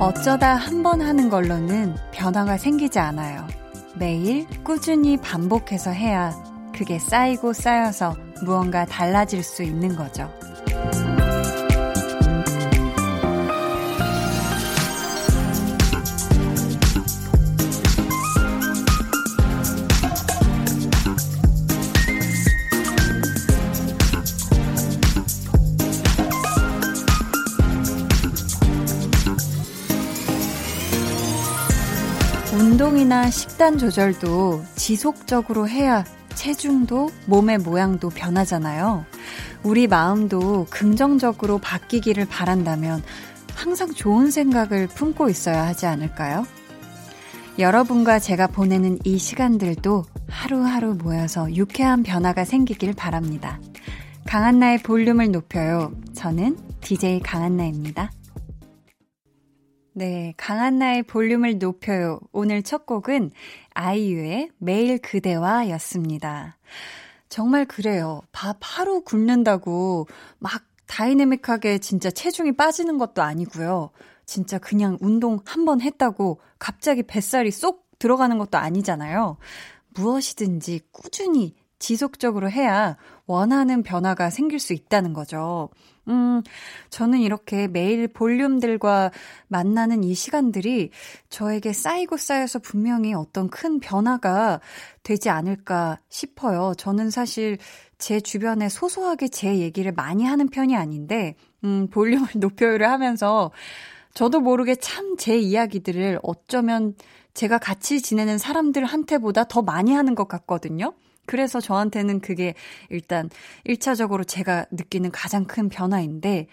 어쩌다 한 번 하는 걸로는 변화가 생기지 않아요. 매일 꾸준히 반복해서 해야 그게 쌓이고 쌓여서 무언가 달라질 수 있는 거죠. 운동이나 식단 조절도 지속적으로 해야 체중도 몸의 모양도 변하잖아요. 우리 마음도 긍정적으로 바뀌기를 바란다면 항상 좋은 생각을 품고 있어야 하지 않을까요? 여러분과 제가 보내는 이 시간들도 하루하루 모여서 유쾌한 변화가 생기길 바랍니다. 강한나의 볼륨을 높여요. 저는 DJ 강한나입니다. 네, 강한나의 볼륨을 높여요. 오늘 첫 곡은 아이유의 매일 그대와 였습니다. 정말 그래요. 밥 하루 굶는다고 막 다이내믹하게 진짜 체중이 빠지는 것도 아니고요. 진짜 그냥 운동 한 번 했다고 갑자기 뱃살이 쏙 들어가는 것도 아니잖아요. 무엇이든지 꾸준히 지속적으로 해야 원하는 변화가 생길 수 있다는 거죠. 음, 저는 이렇게 매일 볼륨들과 만나는 이 시간들이 저에게 쌓이고 쌓여서 분명히 어떤 큰 변화가 되지 않을까 싶어요. 저는 사실 제 주변에 소소하게 제 얘기를 많이 하는 편이 아닌데, 음, 볼륨을 높여요를 하면서 저도 모르게 참 제 이야기들을 어쩌면 제가 같이 지내는 사람들한테보다 더 많이 하는 것 같거든요. 그래서 저한테는 그게 일단 1차적으로 제가 느끼는 가장 큰 변화인데,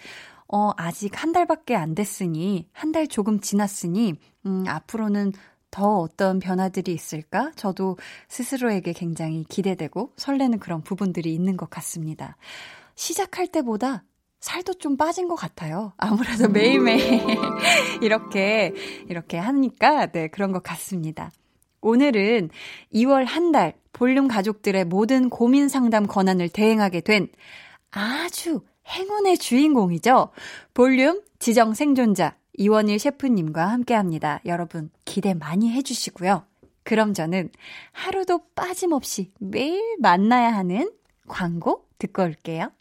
어, 아직 한 달밖에 안 됐으니, 한 달 조금 지났으니, 음, 앞으로는 더 어떤 변화들이 있을까? 저도 스스로에게 굉장히 기대되고 설레는 그런 부분들이 있는 것 같습니다. 시작할 때보다 살도 좀 빠진 것 같아요. 아무래도 매일매일 이렇게, 이렇게 하니까, 네, 그런 것 같습니다. 오늘은 2월 한 달 볼륨 가족들의 모든 고민 상담 권한을 대행하게 된 아주 행운의 주인공이죠. 볼륨 지정 생존자 이원일 셰프님과 함께 합니다. 여러분 기대 많이 해주시고요. 그럼 저는 하루도 빠짐없이 매일 만나야 하는 광고 듣고 올게요.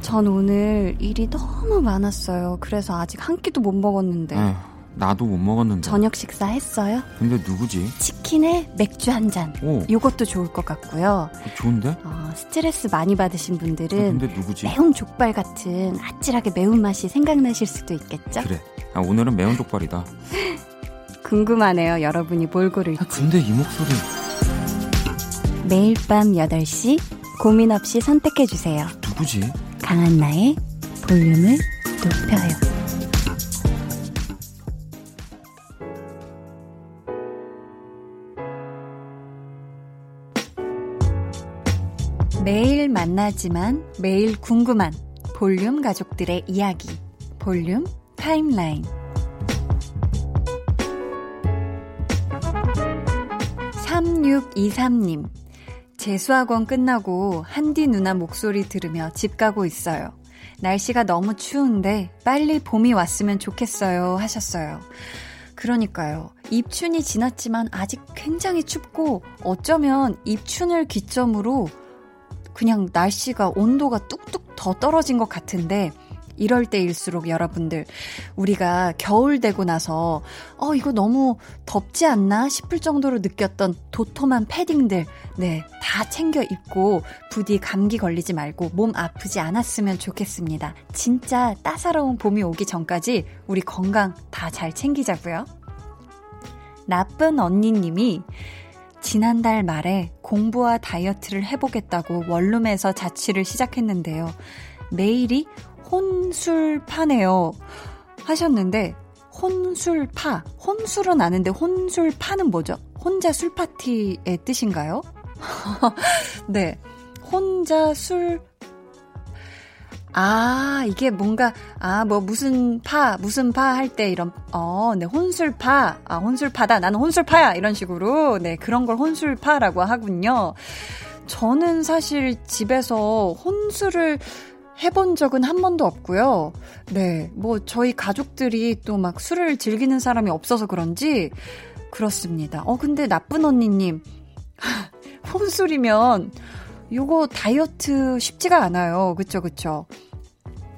전 오늘 일이 너무 많았어요. 그래서 아직 한 끼도 못 먹었는데. 어. 나도 못 먹었는데. 저녁 식사 했어요? 근데 누구지? 치킨에 맥주 한 잔. 오. 요것도 좋을 것 같고요. 어, 좋은데? 어, 스트레스 많이 받으신 분들은. 아, 근데 누구지? 매운 족발 같은 아찔하게 매운 맛이 생각나실 수도 있겠죠? 그래. 아, 오늘은 매운 족발이다. 궁금하네요. 여러분이 뭘 고를지. 아, 근데 이 목소리. 매일 밤 8시 고민 없이 선택해 주세요. 누구지? 강한나의 볼륨을 높여요. 매일 만나지만 매일 궁금한 볼륨 가족들의 이야기. 볼륨 타임라인. 3623님. 재수학원 끝나고 한디 누나 목소리 들으며 집 가고 있어요. 날씨가 너무 추운데 빨리 봄이 왔으면 좋겠어요 하셨어요. 그러니까요. 입춘이 지났지만 아직 굉장히 춥고 어쩌면 입춘을 기점으로 그냥 날씨가 온도가 뚝뚝 더 떨어진 것 같은데 이럴 때일수록 여러분들 우리가 겨울 되고 나서 어 이거 너무 덥지 않나 싶을 정도로 느꼈던 도톰한 패딩들 네 다 챙겨 입고 부디 감기 걸리지 말고 몸 아프지 않았으면 좋겠습니다. 진짜 따사로운 봄이 오기 전까지 우리 건강 다 잘 챙기자고요. 나쁜 언니님이 지난달 말에 공부와 다이어트를 해보겠다고 원룸에서 자취를 시작했는데요. 매일이 혼술파네요. 하셨는데, 혼술파. 혼술은 아는데 혼술파는 뭐죠? 혼자 술파티의 뜻인가요? 네. 혼자 술, 아, 이게 뭔가, 아, 뭐, 무슨 파, 무슨 파 할 때 이런, 어, 네, 혼술파. 아, 혼술파다. 나는 혼술파야. 이런 식으로, 네, 그런 걸 혼술파라고 하군요. 저는 사실 집에서 혼술을 해본 적은 한 번도 없고요. 네, 뭐, 저희 가족들이 또 막 술을 즐기는 사람이 없어서 그런지, 그렇습니다. 어, 근데 나쁜 언니님, 혼술이면, 요거 다이어트 쉽지가 않아요. 그쵸, 그쵸.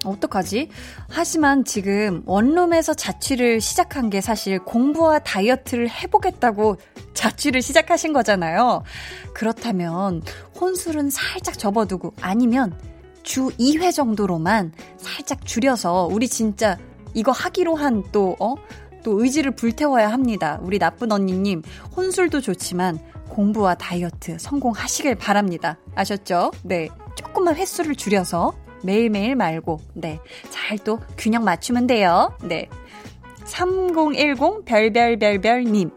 어떡하지? 하지만 지금 원룸에서 자취를 시작한 게 사실 공부와 다이어트를 해보겠다고 자취를 시작하신 거잖아요. 그렇다면 혼술은 살짝 접어두고 아니면 주 2회 정도로만 살짝 줄여서 우리 진짜 이거 하기로 한 또, 어? 또 의지를 불태워야 합니다. 우리 나쁜 언니님, 혼술도 좋지만 공부와 다이어트 성공하시길 바랍니다. 아셨죠? 네. 조금만 횟수를 줄여서 매일매일 말고, 네. 잘 또 균형 맞추면 돼요. 네. 3010 별별별별님.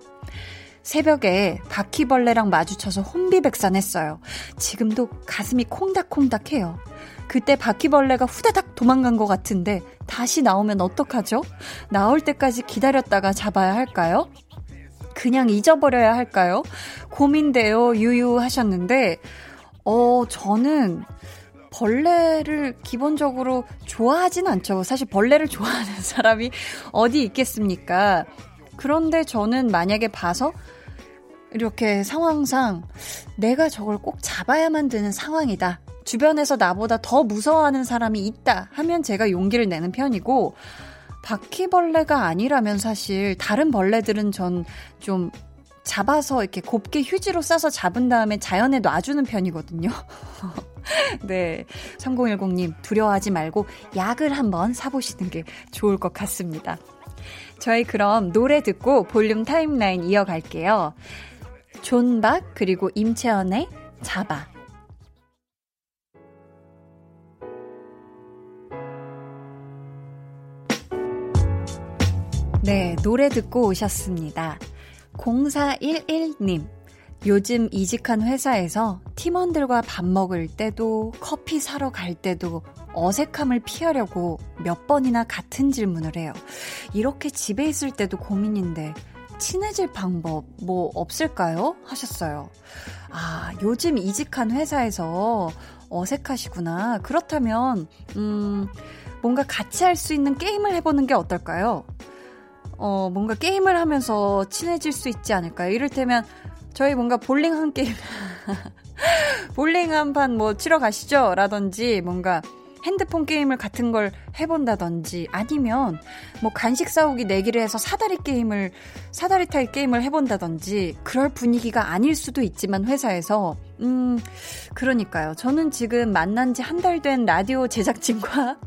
새벽에 바퀴벌레랑 마주쳐서 혼비백산했어요. 지금도 가슴이 콩닥콩닥해요. 그때 바퀴벌레가 후다닥 도망간 것 같은데 다시 나오면 어떡하죠? 나올 때까지 기다렸다가 잡아야 할까요? 그냥 잊어버려야 할까요? 고민돼요, 유유 하셨는데, 어, 저는 벌레를 기본적으로 좋아하진 않죠. 사실 벌레를 좋아하는 사람이 어디 있겠습니까? 그런데 저는 만약에 봐서 이렇게 상황상 내가 저걸 꼭 잡아야만 되는 상황이다. 주변에서 나보다 더 무서워하는 사람이 있다 하면 제가 용기를 내는 편이고 바퀴벌레가 아니라면 사실 다른 벌레들은 전 좀 잡아서 이렇게 곱게 휴지로 싸서 잡은 다음에 자연에 놔주는 편이거든요. 네. 3010님, 두려워하지 말고 약을 한번 사보시는 게 좋을 것 같습니다. 저희 그럼 노래 듣고 볼륨 타임라인 이어갈게요. 존박, 그리고 임채연의 잡아. 네, 노래 듣고 오셨습니다. 0411님. 요즘 이직한 회사에서 팀원들과 밥 먹을 때도 커피 사러 갈 때도 어색함을 피하려고 몇 번이나 같은 질문을 해요. 이렇게 집에 있을 때도 고민인데 친해질 방법 뭐 없을까요? 하셨어요. 아, 요즘 이직한 회사에서 어색하시구나. 그렇다면, 음, 뭔가 같이 할 수 있는 게임을 해보는 게 어떨까요? 어, 뭔가 게임을 하면서 친해질 수 있지 않을까요? 이를테면, 저희 뭔가 볼링 한 게임, 볼링 한 판 뭐 치러 가시죠? 라든지, 뭔가 핸드폰 게임을 같은 걸 해본다든지, 아니면 뭐 간식 싸우기 내기를 해서 사다리 게임을, 사다리 타기 게임을 해본다든지, 그럴 분위기가 아닐 수도 있지만 회사에서, 음, 그러니까요. 저는 지금 만난 지 한 달 된 라디오 제작진과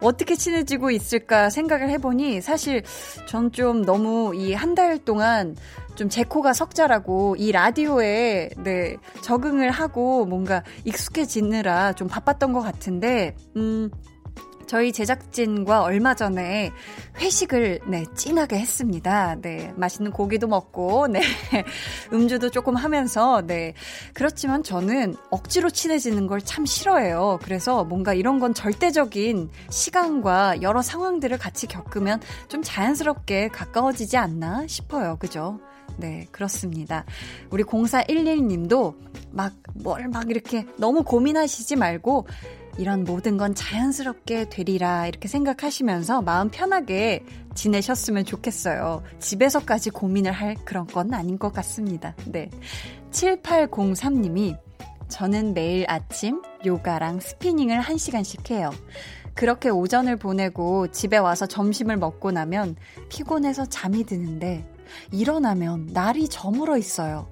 어떻게 친해지고 있을까 생각을 해보니 사실 전 좀 너무 이 한 달 동안 좀 제 코가 석자라고 이 라디오에 네 적응을 하고 뭔가 익숙해지느라 좀 바빴던 것 같은데 음 저희 제작진과 얼마 전에 회식을 네, 찐하게 했습니다. 네, 맛있는 고기도 먹고 네. 음주도 조금 하면서 네. 그렇지만 저는 억지로 친해지는 걸 참 싫어해요. 그래서 뭔가 이런 건 절대적인 시간과 여러 상황들을 같이 겪으면 좀 자연스럽게 가까워지지 않나 싶어요. 그죠? 네, 그렇습니다. 우리 0411님도 막, 뭘 막 이렇게 너무 고민하시지 말고, 이런 모든 건 자연스럽게 되리라 이렇게 생각하시면서 마음 편하게 지내셨으면 좋겠어요. 집에서까지 고민을 할 그런 건 아닌 것 같습니다. 네. 7803님이 저는 매일 아침 요가랑 스피닝을 1시간씩 해요. 그렇게 오전을 보내고 집에 와서 점심을 먹고 나면 피곤해서 잠이 드는데 일어나면 날이 저물어 있어요.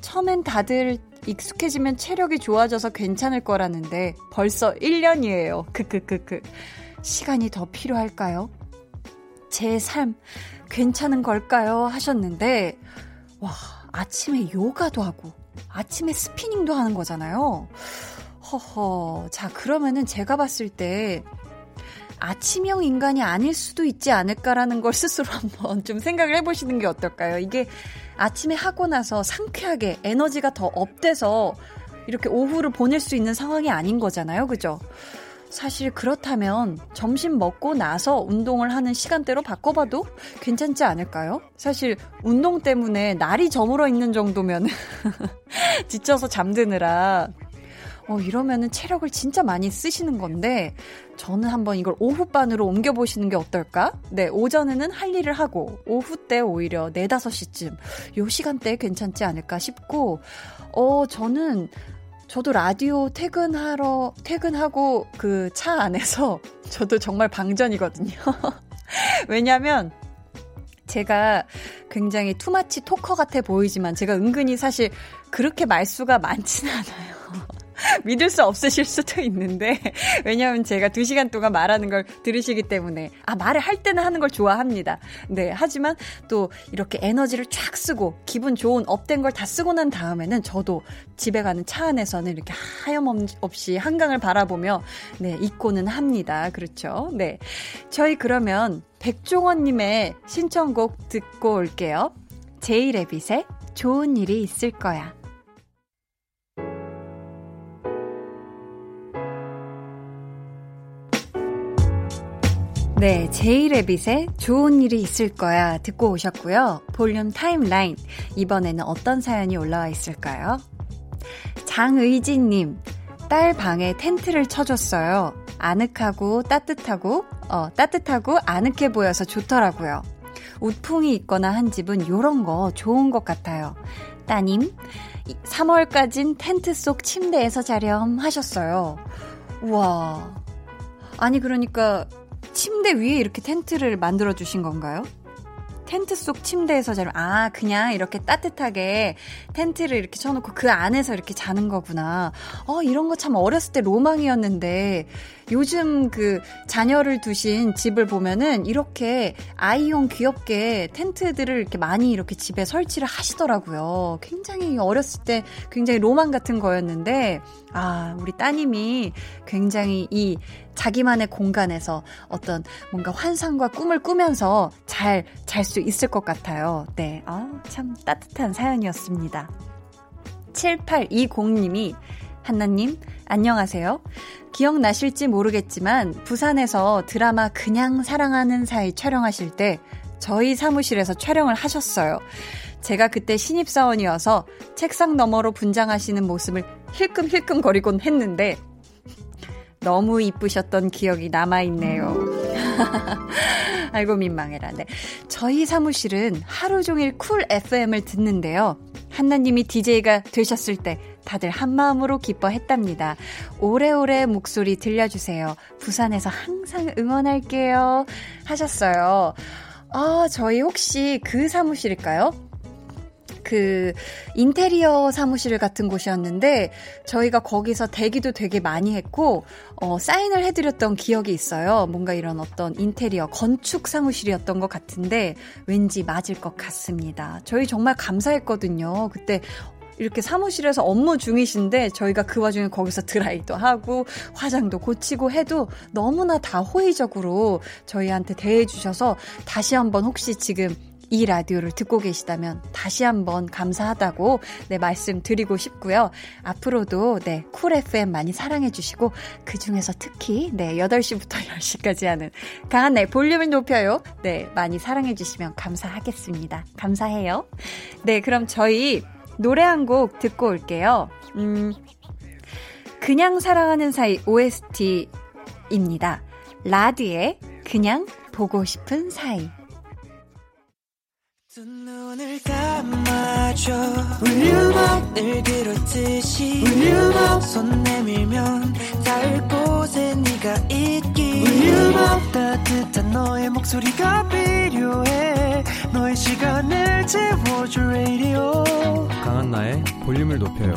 처음엔 다들 익숙해지면 체력이 좋아져서 괜찮을 거라는데 벌써 1년이에요. 크크크크. 시간이 더 필요할까요? 제 삶 괜찮은 걸까요? 하셨는데 와, 아침에 요가도 하고 아침에 스피닝도 하는 거잖아요. 허허. 자, 그러면은 제가 봤을 때 아침형 인간이 아닐 수도 있지 않을까라는 걸 스스로 한번 좀 생각을 해보시는 게 어떨까요? 이게 아침에 하고 나서 상쾌하게 에너지가 더 up돼서 이렇게 오후를 보낼 수 있는 상황이 아닌 거잖아요. 그죠? 사실 그렇다면 점심 먹고 나서 운동을 하는 시간대로 바꿔봐도 괜찮지 않을까요? 사실 운동 때문에 날이 저물어 있는 정도면 지쳐서 잠드느라 어, 이러면은 체력을 진짜 많이 쓰시는 건데, 저는 한번 이걸 오후반으로 옮겨보시는 게 어떨까? 네, 오전에는 할 일을 하고, 오후 때 오히려 4, 5시쯤, 요 시간대에 괜찮지 않을까 싶고, 어, 저는, 저도 라디오 퇴근하러, 퇴근하고 그 차 안에서 저도 정말 방전이거든요. 왜냐면, 제가 굉장히 투마치 토커 같아 보이지만 제가 은근히 사실 그렇게 말수가 많지는 않아요. 믿을 수 없으실 수도 있는데 왜냐하면 제가 두 시간 동안 말하는 걸 들으시기 때문에 아 말을 할 때는 하는 걸 좋아합니다. 네 하지만 또 이렇게 에너지를 쫙 쓰고 기분 좋은 업된 걸 다 쓰고 난 다음에는 저도 집에 가는 차 안에서는 이렇게 하염없이 한강을 바라보며 네 잊고는 합니다. 그렇죠? 네 저희 그러면 백종원님의 신청곡 듣고 올게요. 제이레빗의 좋은 일이 있을 거야. 네, 제이레빗의 좋은 일이 있을 거야 듣고 오셨고요. 볼륨 타임라인. 이번에는 어떤 사연이 올라와 있을까요? 장의진님, 딸 방에 텐트를 쳐줬어요. 아늑하고 따뜻하고, 어, 따뜻하고 아늑해 보여서 좋더라고요. 우풍이 있거나 한 집은 요런 거 좋은 것 같아요. 따님, 3월까진 텐트 속 침대에서 자렴 하셨어요. 우와. 아니, 그러니까 침대 위에 이렇게 텐트를 만들어 주신 건가요? 텐트 속 침대에서 자면 아 그냥 이렇게 따뜻하게 텐트를 이렇게 쳐놓고 그 안에서 이렇게 자는 거구나. 어 이런 거 참 어렸을 때 로망이었는데 요즘 그 자녀를 두신 집을 보면은 이렇게 아이용 귀엽게 텐트들을 이렇게 많이 이렇게 집에 설치를 하시더라고요. 굉장히 어렸을 때 굉장히 로망 같은 거였는데 아 우리 따님이 굉장히 이 자기만의 공간에서 어떤 뭔가 환상과 꿈을 꾸면서 잘 잘 수 있을 것 같아요. 네. 아, 참 따뜻한 사연이었습니다. 7820님이 한나님, 안녕하세요. 기억나실지 모르겠지만, 부산에서 드라마 그냥 사랑하는 사이 촬영하실 때, 저희 사무실에서 촬영을 하셨어요. 제가 그때 신입사원이어서 책상 너머로 분장하시는 모습을 힐끔힐끔 거리곤 했는데, 너무 이쁘셨던 기억이 남아있네요. 아이고 민망해라. 네. 저희 사무실은 하루 종일 Cool FM을 듣는데요. 한나님이 DJ가 되셨을 때 다들 한마음으로 기뻐했답니다. 오래오래 목소리 들려주세요. 부산에서 항상 응원할게요. 하셨어요. 아, 저희 혹시 그 사무실일까요? 그 인테리어 사무실 같은 곳이었는데 저희가 거기서 대기도 되게 많이 했고 어, 사인을 해드렸던 기억이 있어요. 뭔가 이런 어떤 인테리어 건축 사무실이었던 것 같은데 왠지 맞을 것 같습니다. 저희 정말 감사했거든요. 그때 이렇게 사무실에서 업무 중이신데 저희가 그 와중에 거기서 드라이도 하고 화장도 고치고 해도 너무나 다 호의적으로 저희한테 대해주셔서 다시 한번 혹시 지금 이 라디오를 듣고 계시다면 다시 한번 감사하다고 네, 말씀드리고 싶고요. 앞으로도 네, 쿨 FM 많이 사랑해 주시고 그 중에서 특히 네, 8시부터 10시까지 하는 강한 네, 볼륨을 높여요. 네, 많이 사랑해 주시면 감사하겠습니다. 감사해요. 네, 그럼 저희 노래 한 곡 듣고 올게요. 음, 그냥 사랑하는 사이 OST입니다. 라드의 그냥 보고 싶은 사이. 강한나의 볼륨을 높여요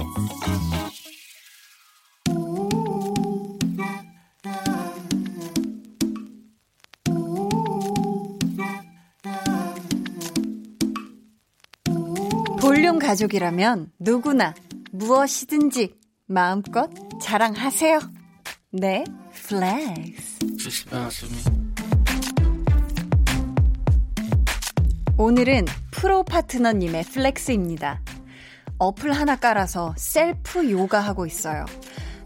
볼륨 가족이라면 누구나 무엇이든지 마음껏 자랑하세요. 네, 플렉스. 오늘은 프로 파트너님의 flex입니다. 어플 하나 깔아서 셀프 요가 하고 있어요.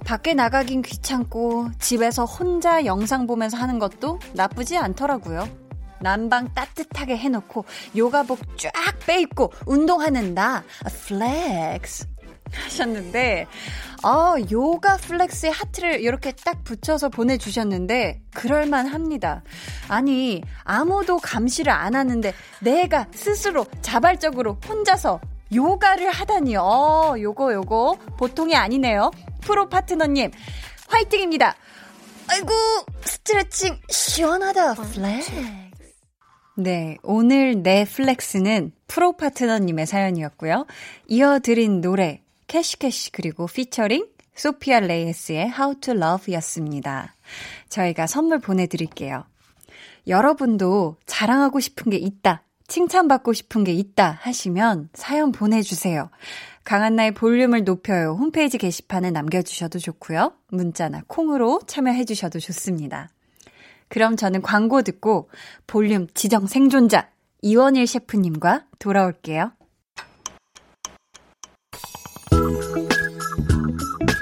밖에 나가긴 귀찮고 집에서 혼자 영상 보면서 하는 것도 나쁘지 않더라고요. 난방 따뜻하게 해놓고 요가복 쫙 빼입고 운동하는 나 flex 하셨는데 어, 요가 flex에 하트를 이렇게 딱 붙여서 보내주셨는데 그럴만 합니다. 아니 아무도 감시를 안 하는데 내가 스스로 자발적으로 혼자서 요가를 하다니 어 요거 요거 보통이 아니네요. 프로 파트너님 화이팅입니다. 아이고 스트레칭 시원하다 flex 네, 오늘 내 flex는 프로 파트너님의 사연이었고요. 이어드린 노래 Cash Cash 그리고 피처링 Sofia Reyes의 How to Love 였습니다. 저희가 선물 보내드릴게요. 여러분도 자랑하고 싶은 게 있다, 칭찬받고 싶은 게 있다 하시면 사연 보내주세요. 강한나의 볼륨을 높여요. 홈페이지 게시판에 남겨주셔도 좋고요. 문자나 콩으로 참여해주셔도 좋습니다. 그럼 저는 광고 듣고 볼륨 지정 생존자 이원일 셰프님과 돌아올게요.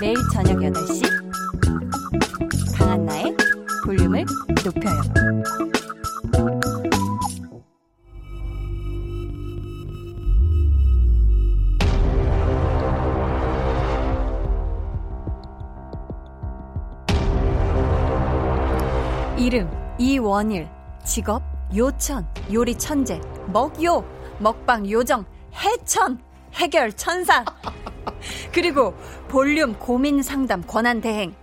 매일 저녁 8시 강한나의 볼륨을 높여요. 이름 이원일 직업 요천 요리 천재 먹요 먹방 요정 해천 해결 천사 그리고 볼륨 고민 상담 권한 대행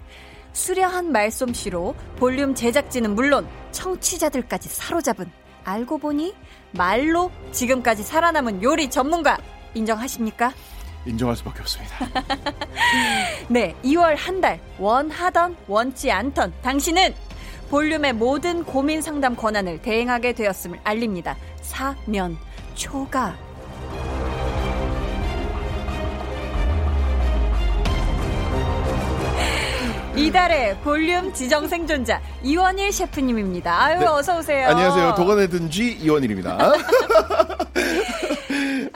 수려한 말솜씨로 볼륨 제작진은 물론 청취자들까지 사로잡은 알고 보니 말로 지금까지 살아남은 요리 전문가 인정하십니까? 인정할 수밖에 없습니다. 네, 2월 한 달 원하던 원치 않던 당신은 볼륨의 모든 고민 상담 권한을 대행하게 되었음을 알립니다. 사면 초가 이달의 볼륨 지정 생존자 이원일 셰프님입니다. 아유 네. 어서 오세요. 안녕하세요. 도관의 든지 이원일입니다.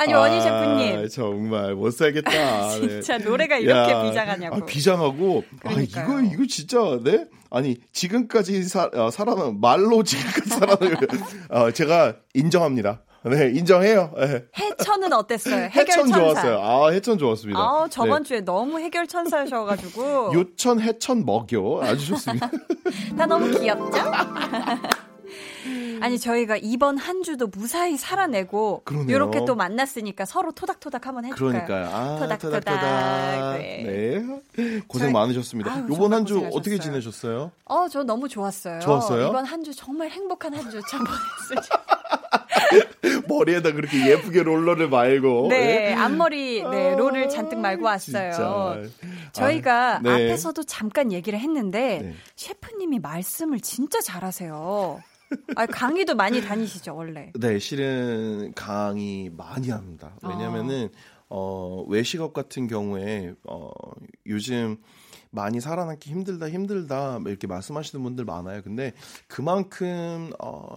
아니 원일 셰프님. 정말 못 살겠다. 진짜 노래가 이렇게 야, 비장하냐고. 아, 비장하고 아, 그러니까요. 이거 이거 진짜 네 아니 지금까지 사, 어, 살아남 말로 지금까지 살아남 어, 제가 인정합니다. 네 인정해요. 네. 해천은 어땠어요? 해결 해천. 좋았어요. 아 해천 좋았습니다. 아 저번 네. 주에 너무 해결 천사셔가지고 요천 해천 먹여 아주 좋습니다. 다 너무 귀엽죠? 아니 저희가 이번 한 주도 무사히 살아내고 그러네요. 이렇게 또 만났으니까 서로 토닥토닥 한번 해줄까요? 그러니까요. 아, 토닥토닥. 토닥토닥. 네. 네. 고생 저희- 많으셨습니다. 아유, 정말 한 주. 어떻게 지내셨어요? 어, 저 너무 좋았어요. 좋았어요? 이번 한 주 정말 행복한 한 주 참 보냈어요. 머리에다 그렇게 예쁘게 롤러를 말고. 네, 앞머리 네 롤을 잔뜩 말고 왔어요. 진짜. 저희가 아, 네. 앞에서도 잠깐 얘기를 했는데 네. 셰프님이 말씀을 진짜 잘하세요. 아, 강의도 많이 다니시죠 원래. 네, 실은 강의 많이 합니다. 왜냐면은 어, 외식업 같은 경우에 어, 요즘 많이 살아남기 힘들다 힘들다 뭐 이렇게 말씀하시는 분들 많아요. 근데 그만큼 어,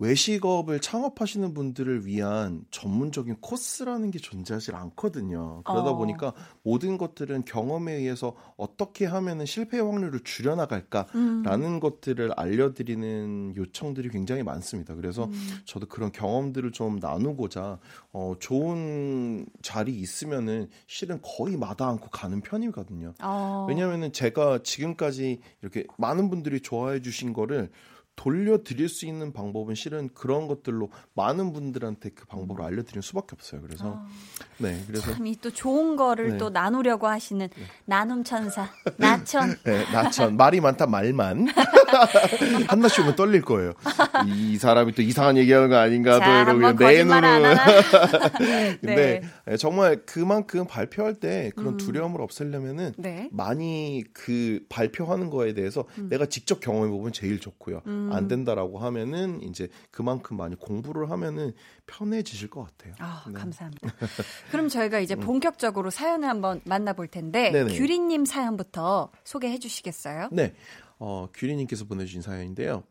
외식업을 창업하시는 분들을 위한 전문적인 코스라는 게 존재하지 않거든요. 그러다 어. 보니까 모든 것들은 경험에 의해서 어떻게 하면은 실패 확률을 줄여나갈까라는 음. 것들을 알려드리는 요청들이 굉장히 많습니다. 그래서 음. 저도 그런 경험들을 좀 나누고자 어, 좋은 자리 있으면은 실은 거의 마다 않고 가는 편이거든요. 어. 왜냐하면은 제가 지금까지 이렇게 많은 분들이 좋아해 주신 거를 돌려드릴 수 있는 방법은 실은 그런 것들로 많은 분들한테 그 방법을 알려드리는 수밖에 없어요. 그래서 어. 네, 그래서 참 이 또 좋은 거를 네. 또 나누려고 하시는 나눔 천사 나천. 네, 나천 말이 많다 말만 한나씩 오면 떨릴 거예요. 이 사람이 또 이상한 얘기하는 거 아닌가 또 이러고 내눈은 하나? 근데 네. 정말 그만큼 발표할 때 그런 음. 두려움을 없애려면은 네. 많이 그 발표하는 거에 대해서 내가 직접 경험해 보면 제일 좋고요. 음. 안 된다라고 하면은 이제 그만큼 많이 공부를 하면은 편해지실 것 같아요. 아, 네. 감사합니다. 그럼 저희가 이제 본격적으로 사연을 한번 만나볼 텐데 네네. 규리님 사연부터 소개해 주시겠어요? 네. 어, 규리님께서 보내주신 사연인데요.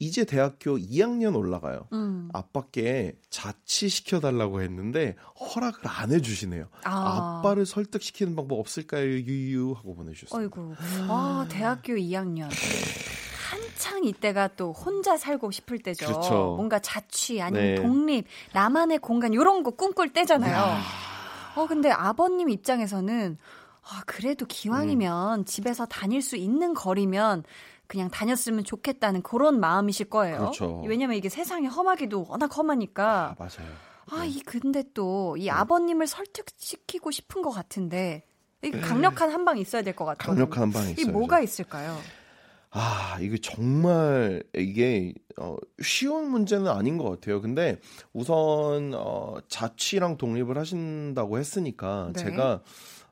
이제 대학교 2학년 올라가요. 음. 아빠께 자취시켜 달라고 했는데 허락을 안 해주시네요. 아. 아빠를 설득시키는 방법 없을까요, 유유 하고 보내주셨어요. 어이구. 아, 대학교 2학년. 한창 이때가 또 혼자 살고 싶을 때죠. 그렇죠. 뭔가 자취 아니면 네. 독립, 나만의 공간 이런 거 꿈꿀 때잖아요. 야. 어 근데 아버님 입장에서는 아, 그래도 음. 기왕이면 집에서 다닐 수 있는 거리면 그냥 다녔으면 좋겠다는 그런 마음이실 거예요. 그렇죠. 왜냐면 이게 세상에 험하기도 워낙 험하니까. 아, 맞아요. 아, 이 근데 또 네. 이 아버님을 설득시키고 싶은 것 같은데 이 강력한 한 방 있어야 될 것 같아요. 강력한 한 방이 이 있어요. 뭐가 있을까요? 아, 이게 정말 이게 어, 쉬운 문제는 아닌 것 같아요. 근데 우선 어, 자취랑 독립을 하신다고 했으니까 네. 제가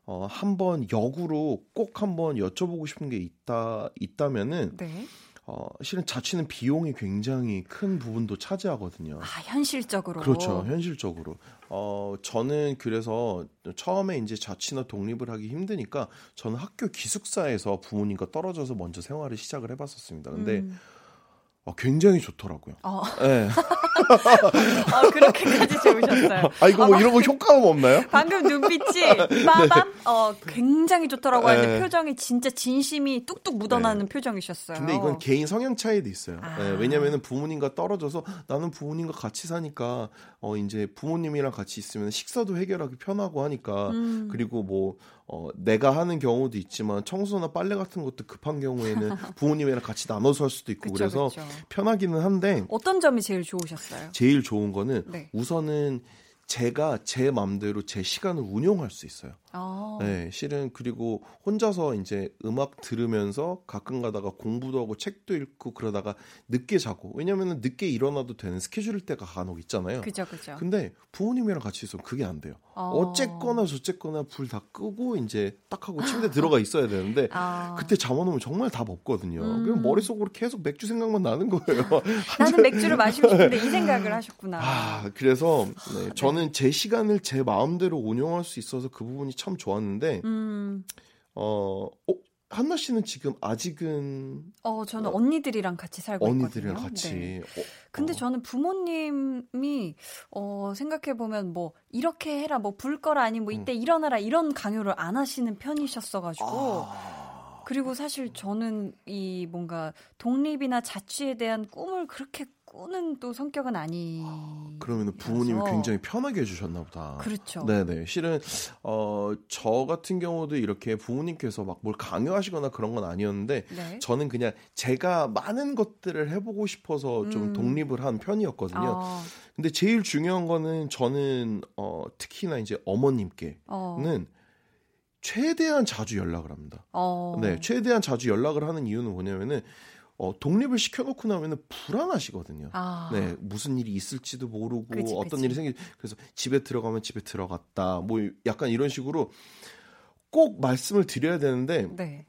어, 한번 역으로 꼭 한번 여쭤보고 싶은 게 있다 있다면은 네. 어, 실은 자취는 비용이 굉장히 큰 부분도 차지하거든요. 아, 현실적으로. 그렇죠. 현실적으로. 어, 저는 그래서 처음에 이제 자취나 독립을 하기 힘드니까 저는 학교 기숙사에서 부모님과 떨어져서 먼저 생활을 시작을 해봤었습니다. 근데 음. 어, 굉장히 좋더라고요. 어, 네. 어, 그렇게까지 좋으셨어요. 아, 이거 뭐 이런 거 효과음 없나요? 방금 눈빛이 빠밤 어 굉장히 좋더라고 하는데 네. 표정이 진짜 진심이 뚝뚝 묻어나는 표정이셨어요. 근데 이건 개인 성향 차이도 있어요. 아. 네, 왜냐면은 부모님과 떨어져서 나는 부모님과 같이 사니까 어 이제 부모님이랑 같이 있으면 식사도 해결하기 편하고 하니까 음. 그리고 뭐 어, 내가 하는 경우도 있지만 청소나 빨래 같은 것도 급한 경우에는 부모님이랑 같이 나눠서 할 수도 있고 그쵸, 그래서 그쵸. 편하기는 한데 어떤 점이 제일 좋으셨어요? 제일 좋은 거는 네. 우선은 제가 제 맘대로 제 시간을 운용할 수 있어요. 어. 네, 실은 그리고 혼자서 이제 음악 들으면서 가끔 가다가 공부도 하고 책도 읽고 그러다가 늦게 자고 왜냐면은 늦게 일어나도 되는 스케줄일 때가 간혹 있잖아요. 그죠, 그죠. 근데 부모님이랑 같이 있으면 그게 안 돼요. 어. 어쨌거나 저쨌거나 불 다 끄고 이제 딱 하고 침대 들어가 있어야 되는데 아. 그때 오면 정말 답 없거든요. 음. 그냥 머릿속으로 계속 맥주 생각만 나는 거예요. 나는 맥주를 마시고 싶은데 이 생각을 하셨구나. 아, 그래서 네, 저는 제 시간을 제 마음대로 운영할 수 있어서 그 부분이 참 좋았는데 음, 어, 어 한나 씨는 지금 아직은 어, 저는 언니들이랑 같이 살고 언니들이랑 있거든요. 같이. 네. 어, 근데 어, 저는 부모님이 어 생각해 보면 뭐 이렇게 해라 뭐 불 거라 아니 뭐 이때 일어나라 이런 강요를 안 하시는 편이셨어 가지고. 아, 그리고 사실 저는 이 뭔가 독립이나 자취에 대한 꿈을 그렇게 꾸는 또 성격은 아니. 그러면 부모님이 굉장히 편하게 해주셨나 보다. 그렇죠. 네네. 실은 어, 저 같은 경우도 이렇게 부모님께서 막 뭘 강요하시거나 그런 건 아니었는데 네. 저는 그냥 제가 많은 것들을 해보고 싶어서 좀 음. 독립을 한 편이었거든요. 어, 근데 제일 중요한 거는 저는 어, 특히나 이제 어머님께는 어, 최대한 자주 연락을 합니다. 어. 네, 최대한 자주 연락을 하는 이유는 뭐냐면은 어, 독립을 시켜놓고 나면은 불안하시거든요. 아. 네, 무슨 일이 있을지도 모르고 그치, 어떤 그치. 일이 생길 그래서 집에 들어가면 집에 들어갔다. 뭐 약간 이런 식으로 꼭 말씀을 드려야 되는데 네.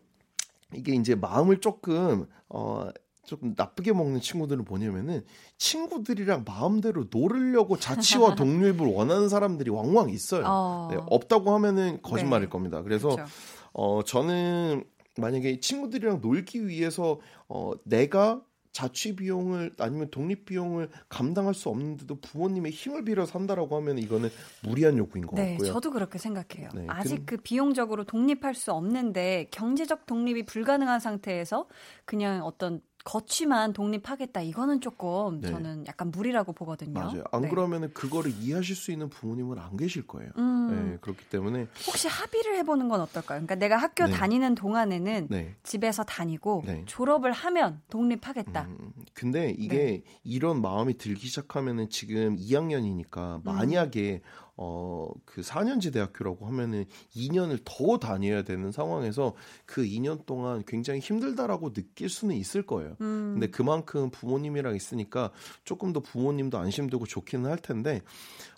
이게 이제 마음을 조금 어 조금 나쁘게 먹는 친구들은 뭐냐면은 친구들이랑 마음대로 놀으려고 자취와 독립을 원하는 사람들이 왕왕 있어요. 어. 네, 없다고 하면은 거짓말일 네. 겁니다. 그래서 그렇죠. 어 저는 만약에 친구들이랑 놀기 위해서 어 내가 자취 비용을 아니면 독립 비용을 감당할 수 없는데도 부모님의 힘을 빌어 산다라고 하면 이거는 무리한 요구인 것 네, 같고요. 저도 그렇게 생각해요. 네, 아직 근- 그 비용적으로 독립할 수 없는데 경제적 독립이 불가능한 상태에서 그냥 어떤 거취만 독립하겠다 이거는 조금 네. 저는 약간 무리라고 보거든요. 맞아요. 안 네. 그러면은 그거를 이해하실 수 있는 부모님은 안 계실 거예요. 음, 네, 그렇기 때문에 혹시 합의를 해보는 건 어떨까요? 그러니까 내가 학교 네. 다니는 동안에는 네. 집에서 다니고 네. 졸업을 하면 독립하겠다. 음, 근데 이게 네. 이런 마음이 들기 시작하면은 지금 2학년이니까 만약에 어, 그 4년제 대학교라고 하면은 2년을 더 다녀야 되는 상황에서 그 2년 동안 굉장히 힘들다라고 느낄 수는 있을 거예요. 음, 근데 그만큼 부모님이랑 있으니까 조금 더 부모님도 안심되고 좋기는 할 텐데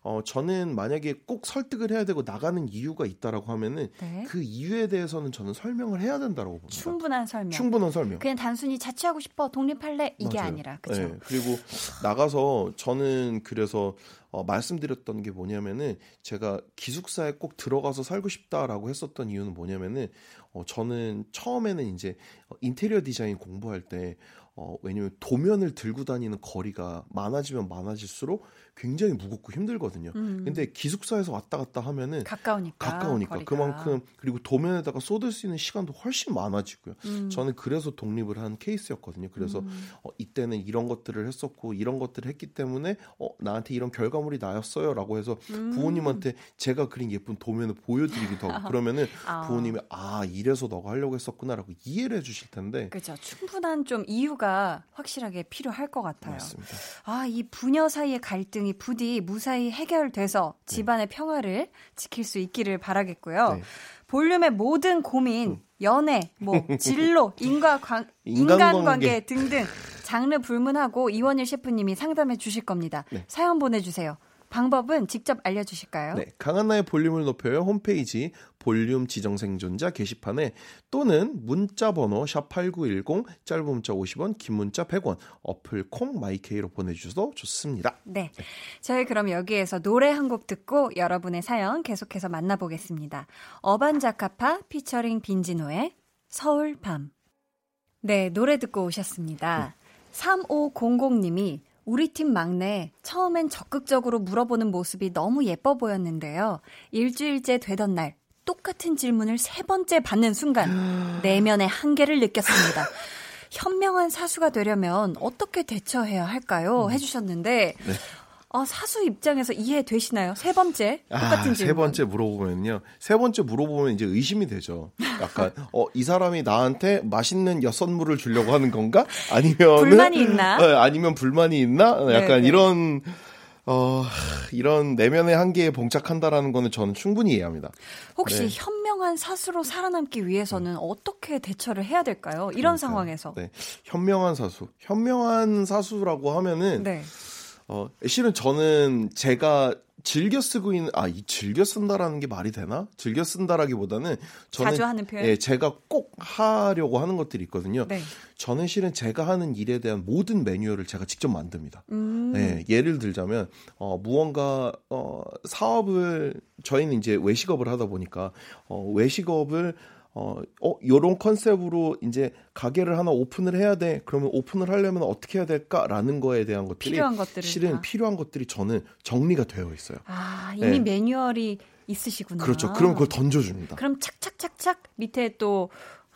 어 저는 만약에 꼭 설득을 해야 되고 나가는 이유가 있다라고 하면은 네. 그 이유에 대해서는 저는 설명을 해야 된다라고 봅니다. 충분한 설명. 충분한 설명. 그냥 단순히 자취하고 싶어 독립할래 이게 맞아요. 아니라 그렇죠. 네, 그리고 나가서 저는 그래서 어, 말씀드렸던 게 뭐냐면은 제가 기숙사에 꼭 들어가서 살고 싶다라고 했었던 이유는 뭐냐면은 어, 저는 처음에는 이제 어, 인테리어 디자인 공부할 때 어, 왜냐면 도면을 들고 다니는 거리가 많아지면 많아질수록 굉장히 무겁고 힘들거든요. 음. 근데 기숙사에서 왔다 갔다 하면은 가까우니까 가까우니까 거리가. 그만큼 그리고 도면에다가 쏟을 수 있는 시간도 훨씬 많아지고요. 음. 저는 그래서 독립을 한 케이스였거든요. 그래서 음. 어, 이때는 이런 것들을 했었고 이런 것들을 했기 때문에 어, 나한테 이런 결과물이 나였어요라고 해서 음. 부모님한테 제가 그린 예쁜 도면을 보여드리기도 하고 그러면은 아. 부모님이 아 이래서 너가 하려고 했었구나라고 이해를 해주실 텐데 그렇죠. 충분한 좀 이유가 확실하게 필요할 것 같아요. 맞습니다. 아이 부녀 사이의 갈등이 갈등이 부디 무사히 해결돼서 네. 집안의 네. 평화를 지킬 수 있기를 바라겠고요. 네. 볼륨의 모든 고민, 음. 연애, 뭐 진로, 인과 관, 인간관계 등등 장르 불문하고 이원일 셰프님이 상담해 주실 겁니다. 네. 사연 보내주세요. 방법은 직접 알려주실까요? 네, 강한나의 볼륨을 높여요 홈페이지 볼륨 지정 생존자 게시판에 또는 문자 번호 샵8910 짧은 문자 50원 긴 문자 100원 어플 콩 my K로 보내 주셔도 좋습니다. 네. 네. 저희 그럼 여기에서 노래 한 곡 듣고 여러분의 사연 계속해서 만나보겠습니다. 어반자카파 피처링 빈지노의 서울 밤. 네, 노래 듣고 오셨습니다. 음. 3500님이 우리 팀 막내 처음엔 적극적으로 물어보는 모습이 너무 예뻐 보였는데요. 일주일째 되던 날 똑같은 질문을 세 번째 받는 순간 내면의 한계를 느꼈습니다. 현명한 사수가 되려면 어떻게 대처해야 할까요? 음. 해주셨는데 네. 어, 사수 입장에서 이해되시나요? 세 번째 아, 똑같은 아, 질문. 세 번째 물어보면요. 세 번째 물어보면 이제 의심이 되죠. 약간 어, 이 사람이 나한테 맛있는 엿선물을 주려고 하는 건가? 아니면 불만이 있나? 어, 아니면 불만이 있나? 어, 약간 네네. 네. 이런 어, 이런 내면의 한계에 봉착한다라는 거는 저는 충분히 이해합니다. 혹시 네. 현명한 사수로 살아남기 위해서는 음. 어떻게 대처를 해야 될까요? 이런 그러니까요. 상황에서. 네. 현명한 사수. 현명한 사수라고 하면은 네. 어, 실은 저는 제가 즐겨 쓰고 있는 아 이 즐겨 쓴다라는 게 말이 되나? 즐겨 쓴다라기보다는 저는 자주 하는 표현. 예, 제가 꼭 하려고 하는 것들이 있거든요. 네. 저는 실은 제가 하는 일에 대한 모든 매뉴얼을 제가 직접 만듭니다. 음. 예, 예를 들자면 어 무언가 어 사업을 저희는 이제 외식업을 하다 보니까 어 외식업을 어, 어, 요런 컨셉으로 이제 가게를 하나 오픈을 해야 돼. 그러면 오픈을 하려면 어떻게 해야 될까라는 거에 대한 것들이 필요한 것들을 실은 다. 필요한 것들이 저는 정리가 되어 있어요. 아, 이미 네. 매뉴얼이 있으시구나. 그렇죠. 그럼 그걸 던져줍니다. 그럼 착착착착 밑에 또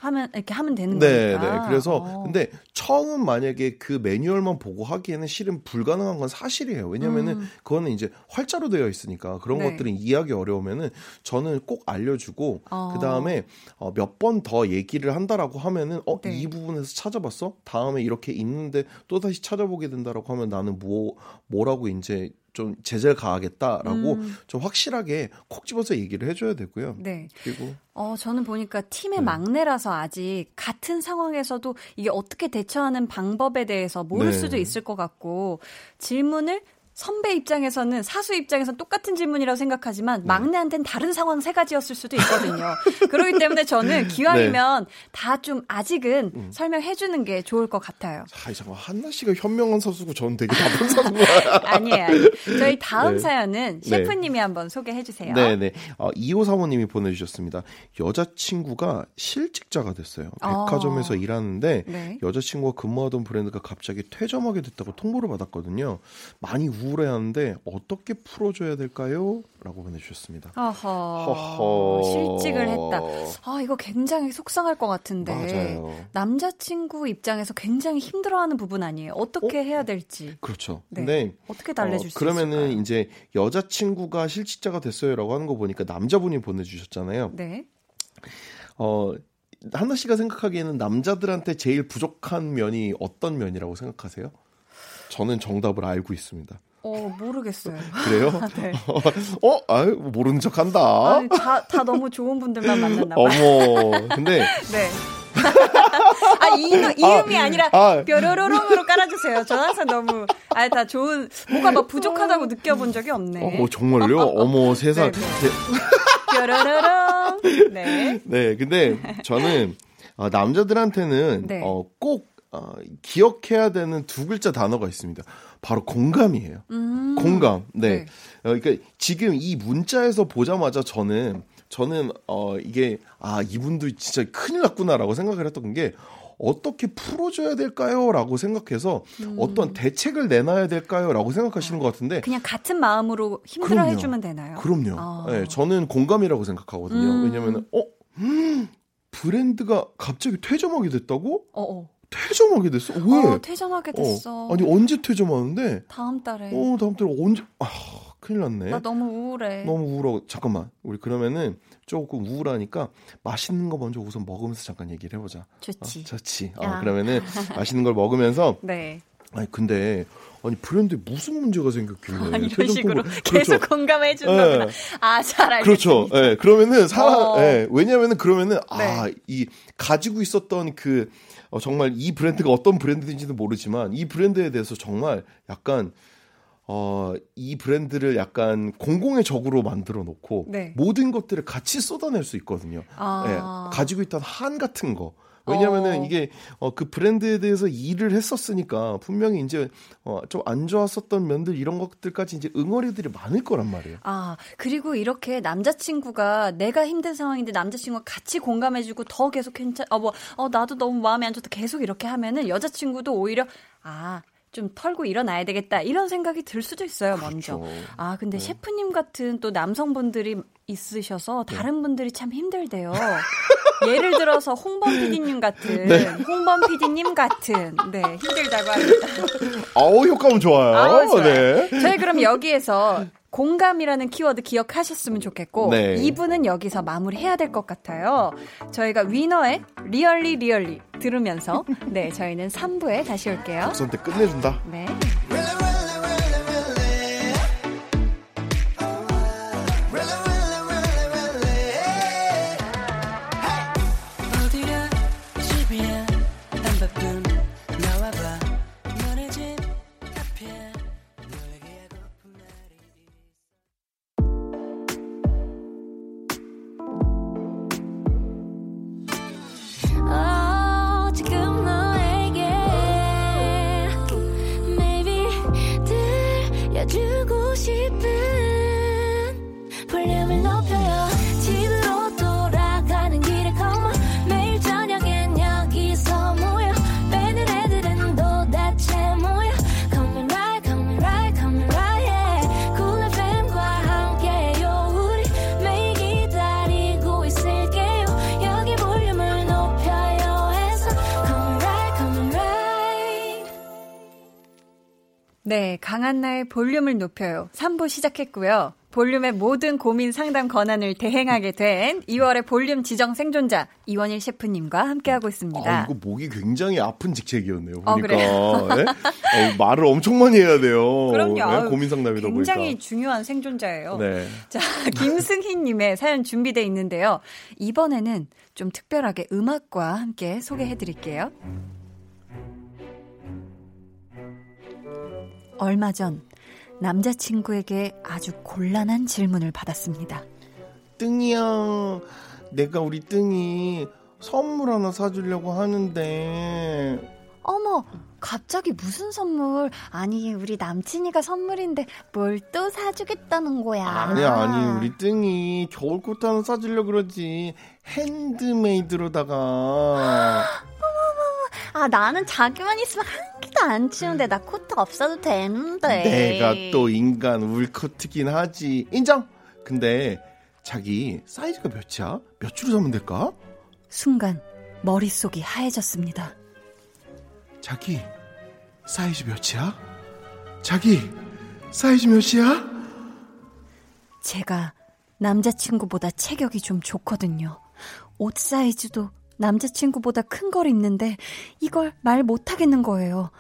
하면 이렇게 하면 되는 네, 거니까. 네. 그래서 어. 근데 처음 만약에 그 매뉴얼만 보고 하기에는 실은 불가능한 건 사실이에요. 왜냐면은 음. 그거는 이제 활자로 되어 있으니까 그런 네. 것들은 이해하기 어려우면은 저는 꼭 알려주고 어. 그 다음에 어, 몇 번 더 얘기를 한다라고 하면은 어이 네. 부분에서 찾아봤어? 다음에 이렇게 있는데 또 다시 찾아보게 된다라고 하면 나는 뭐 뭐라고 이제 좀 제재를 가하겠다라고 음. 좀 확실하게 콕 집어서 얘기를 해줘야 되고요. 네. 그리고 어 저는 보니까 팀의 네. 막내라서 아직 같은 상황에서도 이게 어떻게 대처하는 방법에 대해서 모를 네. 수도 있을 것 같고 질문을 선배 입장에서는 사수 입장에서는 똑같은 질문이라고 생각하지만 네. 막내한테는 다른 상황 세 가지였을 수도 있거든요. 그렇기 때문에 저는 기왕이면 네. 다좀 아직은 음. 설명해 주는 게 좋을 것 같아요. 아, 잠깐 한나 씨가 현명한 사수고 저는 되게 나쁜 사수고 아니에요, 아니에요. 저희 다음 네. 사연은 네. 셰프님이 한번 소개해 주세요. 네, 네. 어, 2호 사모님이 보내주셨습니다. 여자친구가 실직자가 됐어요. 백화점에서 어. 일하는데 네. 여자친구가 근무하던 브랜드가 갑자기 퇴점하게 됐다고 통보를 받았거든요. 많이 우 울해하는데 어떻게 풀어줘야 될까요? 라고 보내주셨습니다. 어허, 허허. 실직을 했다. 아 이거 굉장히 속상할 것 같은데 맞아요. 남자친구 입장에서 굉장히 힘들어하는 부분 아니에요? 어떻게 어? 해야 될지. 그렇죠. 네. 근데 어떻게 달래줄 어, 수 그러면은 있을까요? 이제 여자친구가 실직자가 됐어요라고 하는 거 보니까 남자분이 보내주셨잖아요. 네. 어 하나 씨가 생각하기에는 남자들한테 제일 부족한 면이 어떤 면이라고 생각하세요? 저는 정답을 알고 있습니다. 어, 모르겠어요. 그래요? 네. 어, 아유, 모르는 척 한다. 아니, 다, 다 너무 좋은 분들만 만났나 봐요. 어머, 근데. 네. 아, 이, 이음이 아, 니라 아, 뾰로로롱으로 깔아주세요. 저 항상 너무, 아, 다 좋은, 뭐가 막 부족하다고 느껴본 적이 없네. 어, 정말요? 어머, 세상. 네, 네. 뾰로로롱. 네. 네, 근데 저는, 어, 남자들한테는, 네. 어, 꼭 어, 기억해야 되는 두 글자 단어가 있습니다. 바로 공감이에요. 음. 공감. 네. 네. 어, 그러니까 지금 이 문자에서 보자마자 저는 저는 어 이게 아 이분도 진짜 큰일 났구나라고 생각을 했던 게 어떻게 풀어줘야 될까요?라고 생각해서 음. 어떤 대책을 내놔야 될까요?라고 생각하시는 것 같은데 그냥 같은 마음으로 힘들어 해주면 되나요? 그럼요. 아. 네, 저는 공감이라고 생각하거든요. 음. 왜냐하면 어 음, 브랜드가 갑자기 퇴점하게 됐다고? 어어. 퇴점하게 됐어? 왜? 어, 퇴점하게 어. 됐어. 어. 아니 언제 퇴점하는데? 다음 달에. 어, 다음 달에 언제? 아, 큰일 났네. 나 너무 우울해. 너무 우울하고 잠깐만. 우리 그러면은 조금 우울하니까 맛있는 거 먼저 우선 먹으면서 잠깐 얘기를 해보자. 좋지. 어, 좋지. 어, 그러면은 맛있는 걸 먹으면서. 네. 아니 근데 아니 브랜드에 무슨 문제가 생겼길래 아, 이런 식으로 그렇죠. 계속 공감해 준다구나. 네. 아잘 알겠습니다. 그렇죠. 예. 네, 그러면은 사람 어. 예. 왜냐면은 그러면은 네. 아이 가지고 있었던 그 어, 정말 이 브랜드가 어떤 브랜드인지는 모르지만 이 브랜드에 대해서 정말 약간 어, 이 브랜드를 약간 공공의 적으로 만들어 놓고 네. 모든 것들을 같이 쏟아낼 수 있거든요. 아. 네, 가지고 있던 한 같은 거. 왜냐면은 어. 이게 어, 그 브랜드에 대해서 일을 했었으니까 분명히 이제 어, 좀 안 좋았었던 면들 이런 것들까지 이제 응어리들이 많을 거란 말이에요. 아 그리고 이렇게 남자친구가 내가 힘든 상황인데 남자친구가 같이 공감해주고 더 계속 괜찮 어뭐 어, 나도 너무 마음이 안 좋다 계속 이렇게 하면은 여자친구도 오히려 아 좀 털고 일어나야 되겠다 이런 생각이 들 수도 있어요 먼저. 그렇죠. 아 근데 네. 셰프님 같은 또 남성분들이 있으셔서 네. 다른 네. 분들이 참 힘들대요. 예를 들어서 홍범 PD님 같은 네. 홍범 PD님 같은 네 힘들다고 합니다. 아우 효과음 좋아요. 아우, 좋아요. 네. 저희 그럼 여기에서 공감이라는 키워드 기억하셨으면 좋겠고 네. 2부는 여기서 마무리해야 될 것 같아요. 저희가 위너의 Really Really 들으면서 네 저희는 3부에 다시 올게요. 선택 끝내준다. 네. 강한나의 볼륨을 높여요. 3부 시작했고요. 볼륨의 모든 고민 상담 권한을 대행하게 된 2월의 볼륨 지정 생존자 이원일 셰프님과 함께하고 있습니다. 아, 이거 목이 굉장히 아픈 직책이었네요. 어, 보니까 어, 네? 어, 말을 엄청 많이 해야 돼요. 그럼요. 네? 고민 상담이다 굉장히 보니까. 중요한 생존자예요. 네. 자, 김승희님의 사연 준비돼 있는데요. 이번에는 좀 특별하게 음악과 함께 소개해드릴게요. 얼마 전 남자친구에게 아주 곤란한 질문을 받았습니다. 뜬이야, 내가 우리 뜬이 선물 하나 사주려고 하는데. 어머, 갑자기 무슨 선물? 아니, 우리 남친이가 선물인데 뭘 또 사주겠다는 거야. 아니, 아니, 우리 뜬이 겨울코트 하나 사주려고 그러지. 핸드메이드로다가. 아, 나는 자기만 있으면 한 개도 안 치는데 나 코트 없어도 되는데. 내가 또 인간 울코트긴 하지. 인정. 근데 자기 사이즈가 몇이야? 몇 줄로 사면 될까? 순간 머릿속이 하얘졌습니다. 자기 사이즈 몇이야? 자기 사이즈 몇이야? 제가 남자친구보다 체격이 좀 좋거든요. 옷 사이즈도 남자친구보다 큰 걸 입는데 이걸 말 못하겠는 거예요.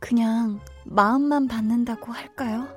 그냥 마음만 받는다고 할까요?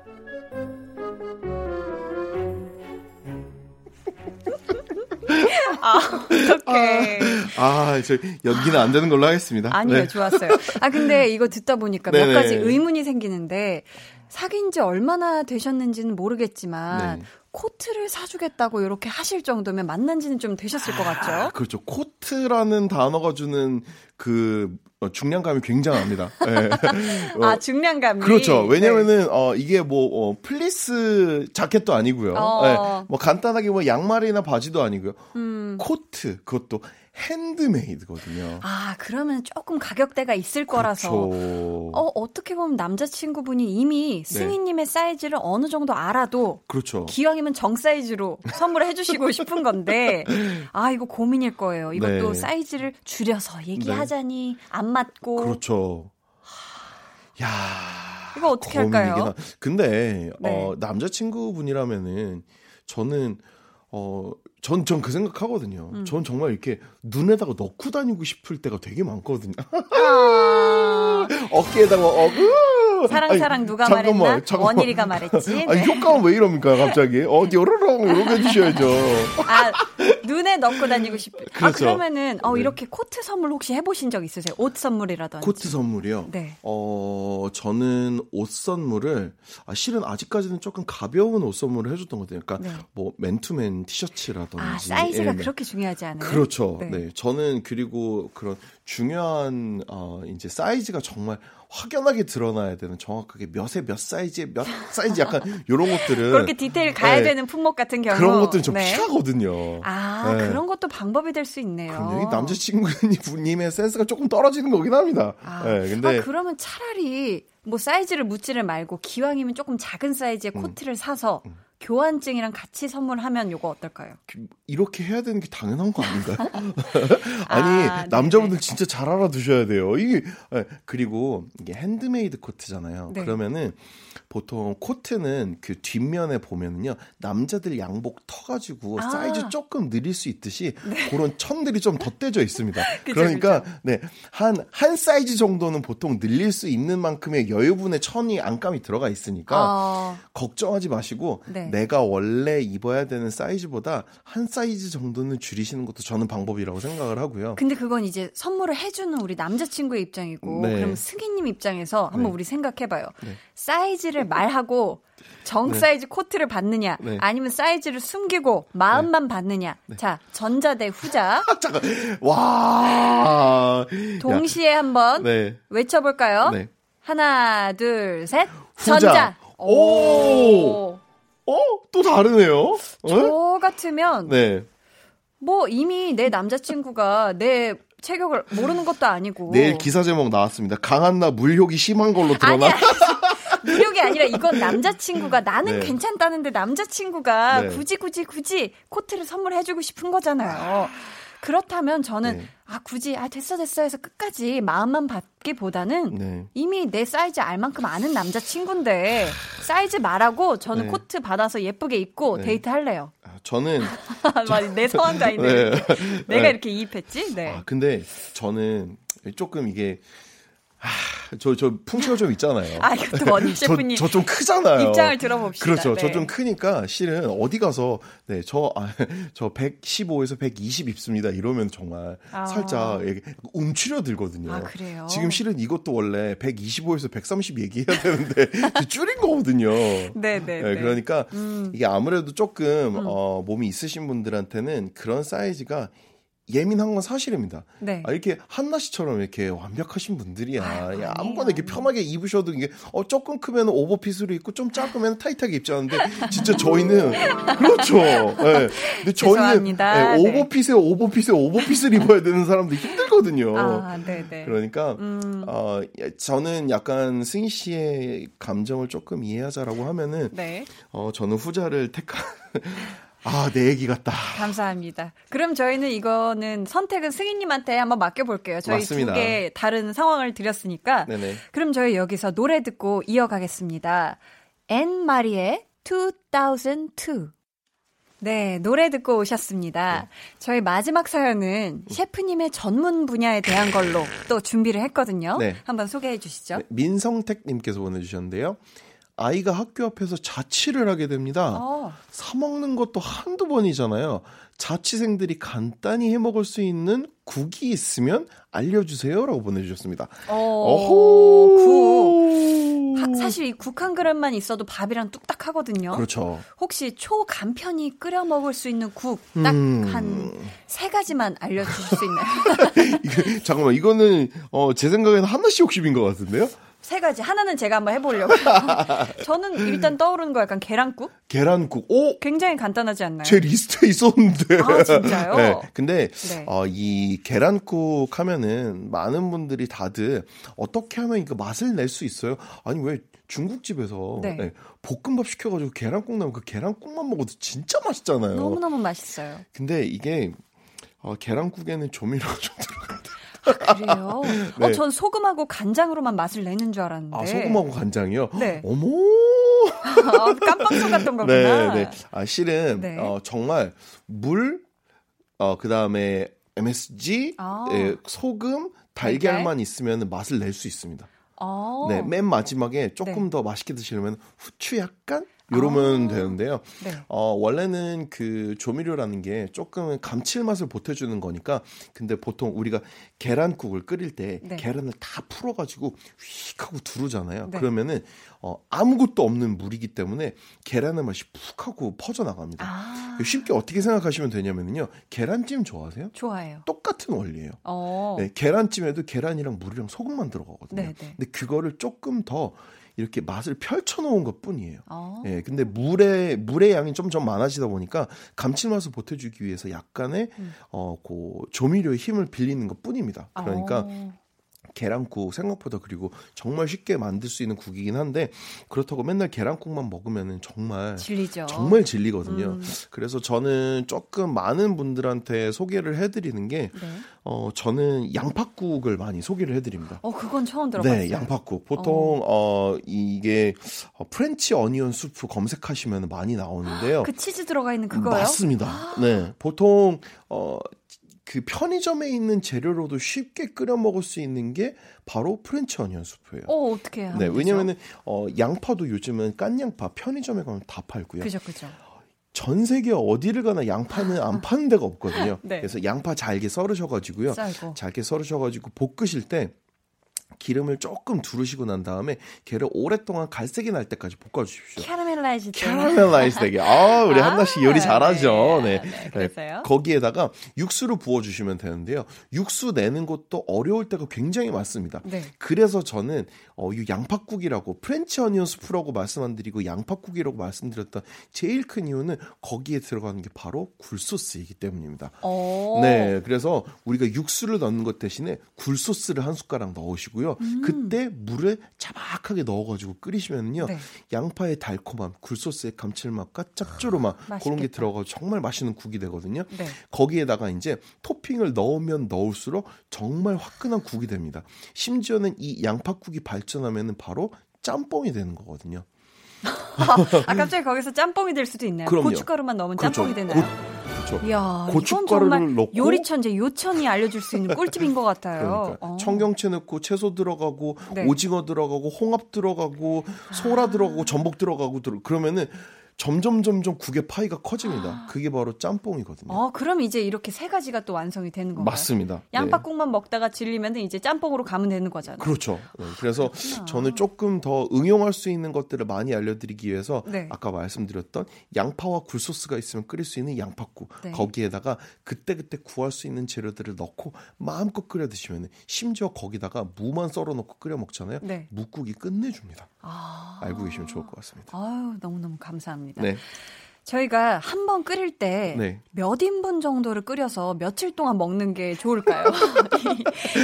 아, 어떡해. 아, 아, 저 연기는 안 되는 걸로 하겠습니다. 아니요, 네. 좋았어요. 아, 근데 이거 듣다 보니까 몇 가지 의문이 생기는데 사귄 지 얼마나 되셨는지는 모르겠지만 네. 코트를 사주겠다고 이렇게 하실 정도면 만난 지는 좀 되셨을 것 같죠? 아, 그렇죠. 코트라는 단어가 주는 그 어, 중량감이 굉장합니다. 네. 어, 아, 중량감이. 그렇죠. 왜냐면은, 네. 어, 이게 뭐, 어, 플리스 자켓도 아니고요. 어. 네. 뭐, 간단하게 뭐, 양말이나 바지도 아니고요. 음. 코트, 그것도 핸드메이드거든요. 아, 그러면 조금 가격대가 있을 거라서. 그렇죠. 어, 어떻게 보면 남자친구분이 이미 네. 승희님의 사이즈를 어느 정도 알아도 그렇죠. 기왕이면 정 사이즈로 선물을 해주시고 싶은 건데, 아, 이거 고민일 거예요. 이것도 네. 사이즈를 줄여서 얘기하자니 안 맞고. 그렇죠. 야. 이거 어떻게 할까요? 하- 근데 네. 어 남자친구분이라면은 저는 어 전 전 그 생각하거든요. 음. 전 정말 이렇게 눈에다가 넣고 다니고 싶을 때가 되게 많거든요. 아, 어깨에다가 어그 사랑 사랑 누가 잠깐만, 말했나? 잠깐만. 원일이가 말했지. 아니 네. 효과는 왜 이럽니까 갑자기? 어디 오르렁 이렇게 해주셔야죠. 아, 눈에 넣고 다니고 싶. 아, 그렇죠. 그러면은 어 네. 이렇게 코트 선물 혹시 해보신 적 있으세요? 옷 선물이라든지. 코트 선물이요. 네. 어 저는 옷 선물을 아 실은 아직까지는 조금 가벼운 옷 선물을 해줬던 것 같아요. 그러니까 네. 뭐 맨투맨 티셔츠라든지 아, 사이즈가 예, 네. 그렇게 중요하지 않아요? 그렇죠. 네. 네. 저는 그리고 그런 중요한 어 이제 사이즈가 정말 확연하게 드러나야 되는 정확하게 몇에 몇 사이즈에 몇 사이즈 약간 이런 것들은 그렇게 디테일 가야 네. 되는 품목 같은 경우. 그런 것들은 좀 네. 피하거든요. 아, 네. 그런 것도 방법이 될 수 있네요. 그럼요. 이 남자친구님의 센스가 조금 떨어지는 거긴 합니다. 아, 네, 근데 아, 그러면 차라리 뭐 사이즈를 묻지를 말고 기왕이면 조금 작은 사이즈의 음. 코트를 사서 교환증이랑 같이 선물하면 요거 어떨까요? 이렇게 해야 되는 게 당연한 거 아닌가요? 아니 아, 남자분들. 진짜 잘 알아두셔야 돼요. 이게 예, 그리고 이게 핸드메이드 코트잖아요. 네. 그러면은 보통 코트는 그 뒷면에 보면은요 남자들 양복 터가지고 아. 네. 사이즈 조금 늘릴 수 있듯이 그런 천들이 좀 덧대져 있습니다. 그죠, 그러니까 네한 한 사이즈 정도는 보통 늘릴 수 있는 만큼의 여유분의 천이 안감이 들어가 있으니까 어, 걱정하지 마시고 네. 내가 원래 입어야 되는 사이즈보다 한 사이즈 정도는 줄이시는 것도 저는 방법이라고 생각을 하고요. 근데 그건 이제 선물을 해주는 우리 남자친구의 입장이고, 네. 그럼 승희님 입장에서 한번 네. 우리 생각해봐요. 네. 사이즈를 말하고 정 네. 사이즈 코트를 받느냐, 네. 아니면 사이즈를 숨기고 마음만 받느냐. 자, 전자 대 후자. 아, 잠깐. 와. 동시에 한번 네. 외쳐볼까요? 네. 하나, 둘, 셋. 후자. 전자. 오. 어? 또 다르네요. 어? 저 같으면 네. 뭐 이미 내 남자친구가 내 체격을 모르는 것도 아니고 내일 기사 제목 나왔습니다. 강한나 물욕이 심한 걸로 드러나. 무력이 아니라 이건 남자친구가 나는 네. 괜찮다는데 남자친구가 네. 굳이 굳이 굳이 코트를 선물해주고 싶은 거잖아요. 그렇다면 저는 네. 아 굳이 아 됐어 됐어 해서 끝까지 마음만 받기보다는 네. 이미 내 사이즈 알 만큼 아는 남자 친구인데 사이즈 말하고 저는 네. 코트 받아서 예쁘게 입고 네. 데이트 할래요. 아, 저는 내 상황자인데 네. 내가 네. 이렇게 이입했지? 네. 아, 근데 저는 조금 이게 아, 저, 저 풍채가 좀 있잖아요. 아, 이것도 원희 셰프님 저 좀 크잖아요. 입장을 들어봅시다. 그렇죠. 네. 저좀 크니까 실은 어디 가서 네, 저, 아, 저 115에서 120 입습니다. 이러면 정말 아. 살짝 움츠려 들거든요. 아, 그래요? 지금 실은 이것도 원래 125에서 130 얘기해야 되는데 줄인 거거든요. 네, 네, 네, 네. 그러니까 음. 이게 아무래도 조금 어, 몸이 있으신 분들한테는 그런 사이즈가 예민한 건 사실입니다. 네. 아, 이렇게 한나 씨처럼 이렇게 완벽하신 분들이야. 아유, 야. 아무거나 이렇게 편하게 입으셔도 이게 어 조금 크면 오버핏으로 입고 좀 작으면 타이트하게 입지 않는데 진짜 저희는 그렇죠. 예. 근데 저희는. 예, 네. 오버핏에 오버핏에 오버핏을 입어야 되는 사람도 힘들거든요. 아, 네, 네. 그러니까 음. 어 저는 약간 승희 씨의 감정을 조금 이해하자라고 하면은 네. 어 저는 후자를 택하 아, 내 얘기 같다. 감사합니다. 그럼 저희는 이거는 선택은 승희님한테 한번 맡겨볼게요. 저희. 두 개 다른 상황을 드렸으니까. 네네. 그럼 저희 여기서 노래 듣고 이어가겠습니다. 앤 마리의 2002. 네, 노래 듣고 오셨습니다. 저희 마지막 사연은 셰프님의 전문 분야에 대한 걸로 또 준비를 했거든요. 네. 한번 소개해 주시죠. 네, 민성택님께서 보내주셨는데요. 아이가 학교 앞에서 자취를 하게 됩니다. 어, 사 먹는 것도 한두 번이잖아요. 자취생들이 간단히 해 먹을 수 있는 국이 있으면 알려주세요라고 보내주셨습니다. 어, 어호. 국. 하- 사실 이 국 한 그릇만 있어도 밥이랑 뚝딱 하거든요. 그렇죠. 혹시 초간편히 끓여 먹을 수 있는 국 딱한 음. 세 가지만 알려주실 수 있나요? 이게, 잠깐만 이거는 어, 제 생각에는 한나씨 욕심인 것 같은데요. 세 가지. 하나는 제가 한번 해보려고. 저는 일단 떠오르는 거 약간 계란국? 계란국. 오! 굉장히 간단하지 않나요? 제 리스트에 있었는데. 아, 진짜요? 네. 근데, 네. 어, 이 계란국 하면은 많은 분들이 다들 어떻게 하면 이거 맛을 낼 수 있어요? 아니, 왜 중국집에서 네. 네, 볶음밥 시켜가지고 계란국 나면 그 계란국만 먹어도 진짜 맛있잖아요. 너무너무 맛있어요. 근데 이게, 어, 계란국에는 조미료가 좀 들어간대. 아, 그래요? 네. 어, 전 소금하고 간장으로만 맛을 내는 줄 알았는데. 아, 소금하고 간장이요? 네. 어머! 아, 깜빡 속았던 거구나. 네, 네. 아, 실은, 네. 어, 정말 물, 어, 그 다음에 MSG, 아. 예, 소금, 달걀만 있으면 맛을 낼 수 있습니다. 어. 네, 맨 마지막에 조금 네. 더 맛있게 드시려면 후추 약간? 요러면 아. 되는데요. 네. 어, 원래는 그 조미료라는 게 조금 감칠맛을 보태주는 거니까, 근데 보통 우리가 계란국을 끓일 때 네. 계란을 다 풀어가지고 휙 하고 두르잖아요. 네. 그러면은, 어, 아무것도 없는 물이기 때문에 계란의 맛이 푹 하고 퍼져나갑니다. 아, 쉽게 어떻게 생각하시면 되냐면요. 계란찜 좋아하세요? 좋아요. 똑같은 원리예요. 어. 네, 계란찜에도 계란이랑 물이랑 소금만 들어가거든요. 네, 네. 근데 그거를 조금 더 이렇게 맛을 펼쳐놓은 것 뿐이에요. 어. 예, 근데 물의 물의 양이 점점 많아지다 보니까 감칠맛을 보태주기 위해서 약간의 음. 어, 그 조미료의 힘을 빌리는 것 뿐입니다. 그러니까 어. 계란국 생각보다 그리고 정말 쉽게 만들 수 있는 국이긴 한데 그렇다고 맨날 계란국만 먹으면은 정말 질리죠. 정말 질리거든요. 음. 그래서 저는 조금 많은 분들한테 소개를 해드리는 게, 네. 어, 저는 양파국을 많이 소개를 해드립니다. 어, 그건 처음 들어봤어요. 네, 양파국. 보통, 어, 이게, 어, French onion 수프 검색하시면 많이 나오는데요. 그 치즈 들어가 있는 그거요? 맞습니다. 네. 보통, 어, 그 편의점에 있는 재료로도 쉽게 끓여 먹을 수 있는 게 바로 French onion 수프예요. 어, 어떻게 하면 네? 왜냐면은, 어, 양파도 요즘은 깐 양파 편의점에 가면 다 팔고요. 그죠, 그죠. 전 세계 어디를 가나 양파는 안 파는 데가 없거든요. 네. 그래서 양파 잘게 썰으셔가지고요. 썰고. 잘게 썰으셔가지고 볶으실 때 기름을 조금 두르시고 난 다음에 걔를 오랫동안 갈색이 날 때까지 볶아 주십시오. caramelize caramelize 되게. 아, 우리 아, 한나 씨 요리 잘하죠. 네. 네. 네, 그래서요? 거기에다가 육수를 부어 주시면 되는데요. 육수 내는 것도 어려울 때가 굉장히 많습니다. 네. 그래서 저는 어, 이 양파국이라고 French onion 스프라고 말씀 안 드리고 양파국이라고 말씀드렸던 제일 큰 이유는 거기에 들어가는 게 바로 굴소스이기 때문입니다. 어. 네, 그래서 우리가 육수를 넣는 것 대신에 굴소스를 한 숟가락 넣으시고요. 그때 물을 자박하게 넣어가지고 끓이시면요, 네. 양파의 달콤함, 굴소스의 감칠맛과 짭조름함 그런 게. 들어가서 정말 맛있는 국이 되거든요. 네. 거기에다가 이제 토핑을 넣으면 넣을수록 정말 화끈한 국이 됩니다. 심지어는 이 양파국이 발전하면은 바로 짬뽕이 되는 거거든요. 아, 갑자기 거기서 짬뽕이 될 수도 있나요? 그럼요. 고춧가루만 넣으면 그렇죠. 짬뽕이 되나요? 그렇죠. 이야, 고춧가루를 정말 넣고 요리 천재 요천이 알려줄 수 있는 꿀팁인 것 같아요. 그러니까 어. 청경채 넣고 채소 들어가고 네. 오징어 들어가고 홍합 들어가고 소라 들어가고 전복 들어가고 들어 그러면은 점점 점점 국의 파이가 커집니다. 그게 바로 짬뽕이거든요. 어, 그럼 이제 이렇게 세 가지가 또 완성이 되는 건가요? 맞습니다. 네. 양파국만 먹다가 질리면 이제 짬뽕으로 가면 되는 거잖아요. 그렇죠. 네, 그래서 그렇구나. 저는 조금 더 응용할 수 있는 것들을 많이 알려드리기 위해서 네. 아까 말씀드렸던 양파와 굴소스가 있으면 끓일 수 있는 양파국 네. 거기에다가 그때그때 구할 수 있는 재료들을 넣고 마음껏 끓여 드시면 심지어 거기다가 무만 썰어 놓고 끓여 먹잖아요. 네. 묵국이 끝내줍니다. 아. 알고 계시면 좋을 것 같습니다. 아유, 너무너무 감사합니다. 네. 저희가 한 번 끓일 때 네. 몇 인분 정도를 끓여서 며칠 동안 먹는 게 좋을까요?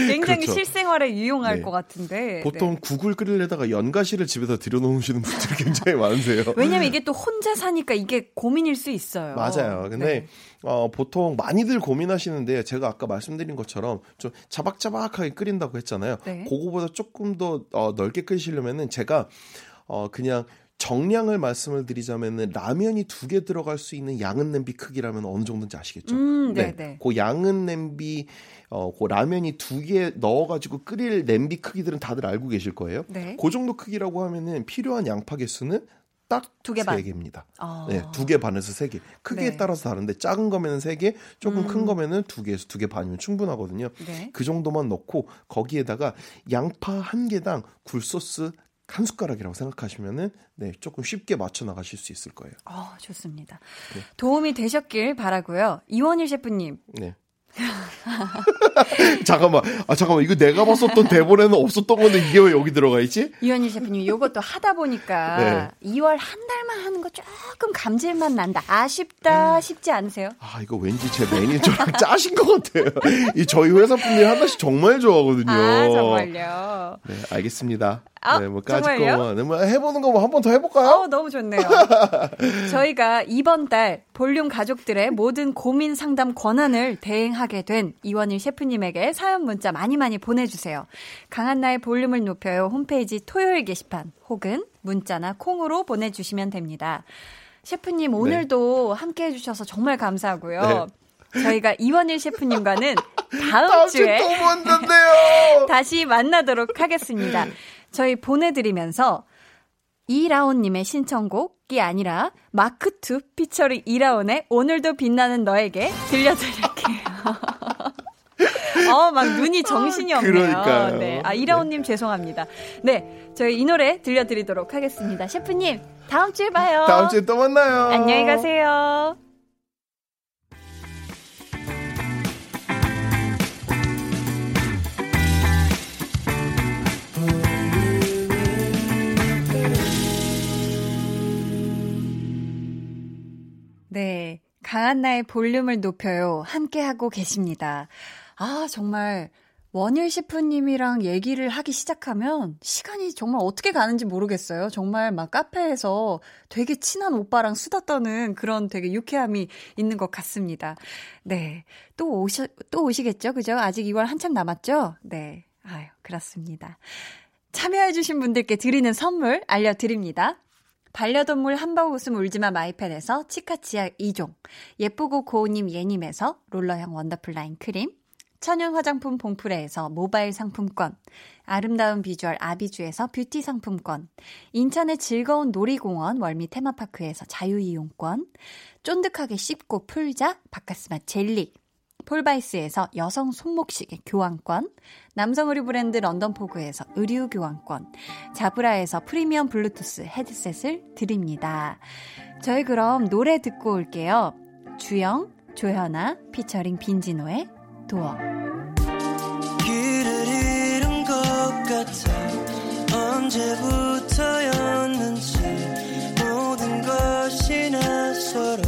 굉장히 그렇죠. 실생활에 유용할 네. 것 같은데. 보통 네. 국을 끓이려다가 연가시를 집에다 들여놓으시는 분들이 굉장히 많으세요. 왜냐면 이게 또 혼자 사니까 이게 고민일 수 있어요. 맞아요. 근데 네. 어, 보통 많이들 고민하시는데 제가 아까 말씀드린 것처럼 좀 자박자박하게 끓인다고 했잖아요. 네. 그거보다 조금 더 어, 넓게 끓이시려면은 제가 어, 그냥 정량을 말씀을 드리자면은 라면이 두 개 들어갈 수 있는 양은 냄비 크기라면 어느 정도인지 아시겠죠? 음, 네, 네. 그 양은 냄비 어, 그 라면이 두 개 넣어가지고 끓일 냄비 크기들은 다들 알고 계실 거예요. 네. 그 정도 크기라고 하면은 필요한 양파 개수는 딱 두개 반. 세 개입니다. 아. 네, 두 개 반에서 세 개. 크기에 네. 따라서 다른데 작은 거면은 세 개, 조금 음. 큰 거면은 두 개에서 두 개 반이면 충분하거든요. 네. 그 정도만 넣고 거기에다가 양파 한 개당 굴소스 한 숟가락이라고 생각하시면은 네, 조금 쉽게 맞춰 나가실 수 있을 거예요. 어, 좋습니다. 네. 도움이 되셨길 바라고요. 이원일 셰프님, 네. 잠깐만, 아 잠깐만 이거 내가 봤었던 대본에는 없었던 건데 이게 왜 여기 들어가 있지? 유현희 셰프님 이것도 하다 보니까 네. 2월 한 달만 하는 거 조금 감질만 난다. 아쉽다 싶지 않으세요? 아 이거 왠지 제 매니저랑 짜신 것 같아요. 이 저희 회사 분들이 하나씩 정말 좋아하거든요. 아 정말요? 네 알겠습니다. 아, 네, 뭐 정말요? 네, 뭐 해보는 거 뭐 한 번 더 해볼까요? 어, 너무 좋네요. 저희가 이번 달 볼륨 가족들의 모든 고민 상담 권한을 대행하게 된 이원일 셰프님에게 사연 문자 많이 많이 보내주세요. 강한나의 볼륨을 높여요 홈페이지 토요일 게시판 혹은 문자나 콩으로 보내주시면 됩니다. 셰프님 네. 오늘도 네. 함께 해 주셔서 정말 감사하고요. 네. 저희가 이원일 셰프님과는 다음, 다음 주에 다시 만나도록 하겠습니다. 저희 보내드리면서 이라온님의 신청곡이 아니라 마크2 피처링 이라온의 오늘도 빛나는 너에게 들려드릴게요. 어, 막 눈이 정신이 없네요. 그러니까요. 네. 아, 이라온님 네. 죄송합니다. 네. 저희 이 노래 들려드리도록 하겠습니다. 셰프님, 다음 주에 봐요. 다음 주에 또 만나요. 안녕히 가세요. 네. 강한 나의 볼륨을 높여요. 함께하고 계십니다. 아, 정말 원일 셰프님이랑 얘기를 하기 시작하면 시간이 정말 어떻게 가는지 모르겠어요. 정말 막 카페에서 되게 친한 오빠랑 수다 떠는 그런 되게 유쾌함이 있는 것 같습니다. 네. 또 오시, 또 오시겠죠? 그죠? 아직 2월 한참 남았죠? 네. 아유, 그렇습니다. 참여해주신 분들께 드리는 선물 알려드립니다. 반려동물 한방 웃음 울지마 마이펜에서 치카치약 2종, 예쁘고 고운님 예님에서 롤러형 원더풀 라인 크림, 천연 화장품 봉프레에서 모바일 상품권, 아름다운 비주얼 아비주에서 뷰티 상품권, 인천의 즐거운 놀이공원 월미 테마파크에서 자유이용권, 쫀득하게 씹고 풀자 바카스마 젤리, 폴바이스에서 여성 손목시계 교환권, 남성 의류 브랜드 런던포그에서 의류 교환권, 자브라에서 프리미엄 블루투스 헤드셋을 드립니다. 저희 그럼 노래 듣고 올게요. 주영, 조현아, 피처링 빈지노의 도어. 길을 잃은 것 같아 언제부터였는지 모든 것이 낯설어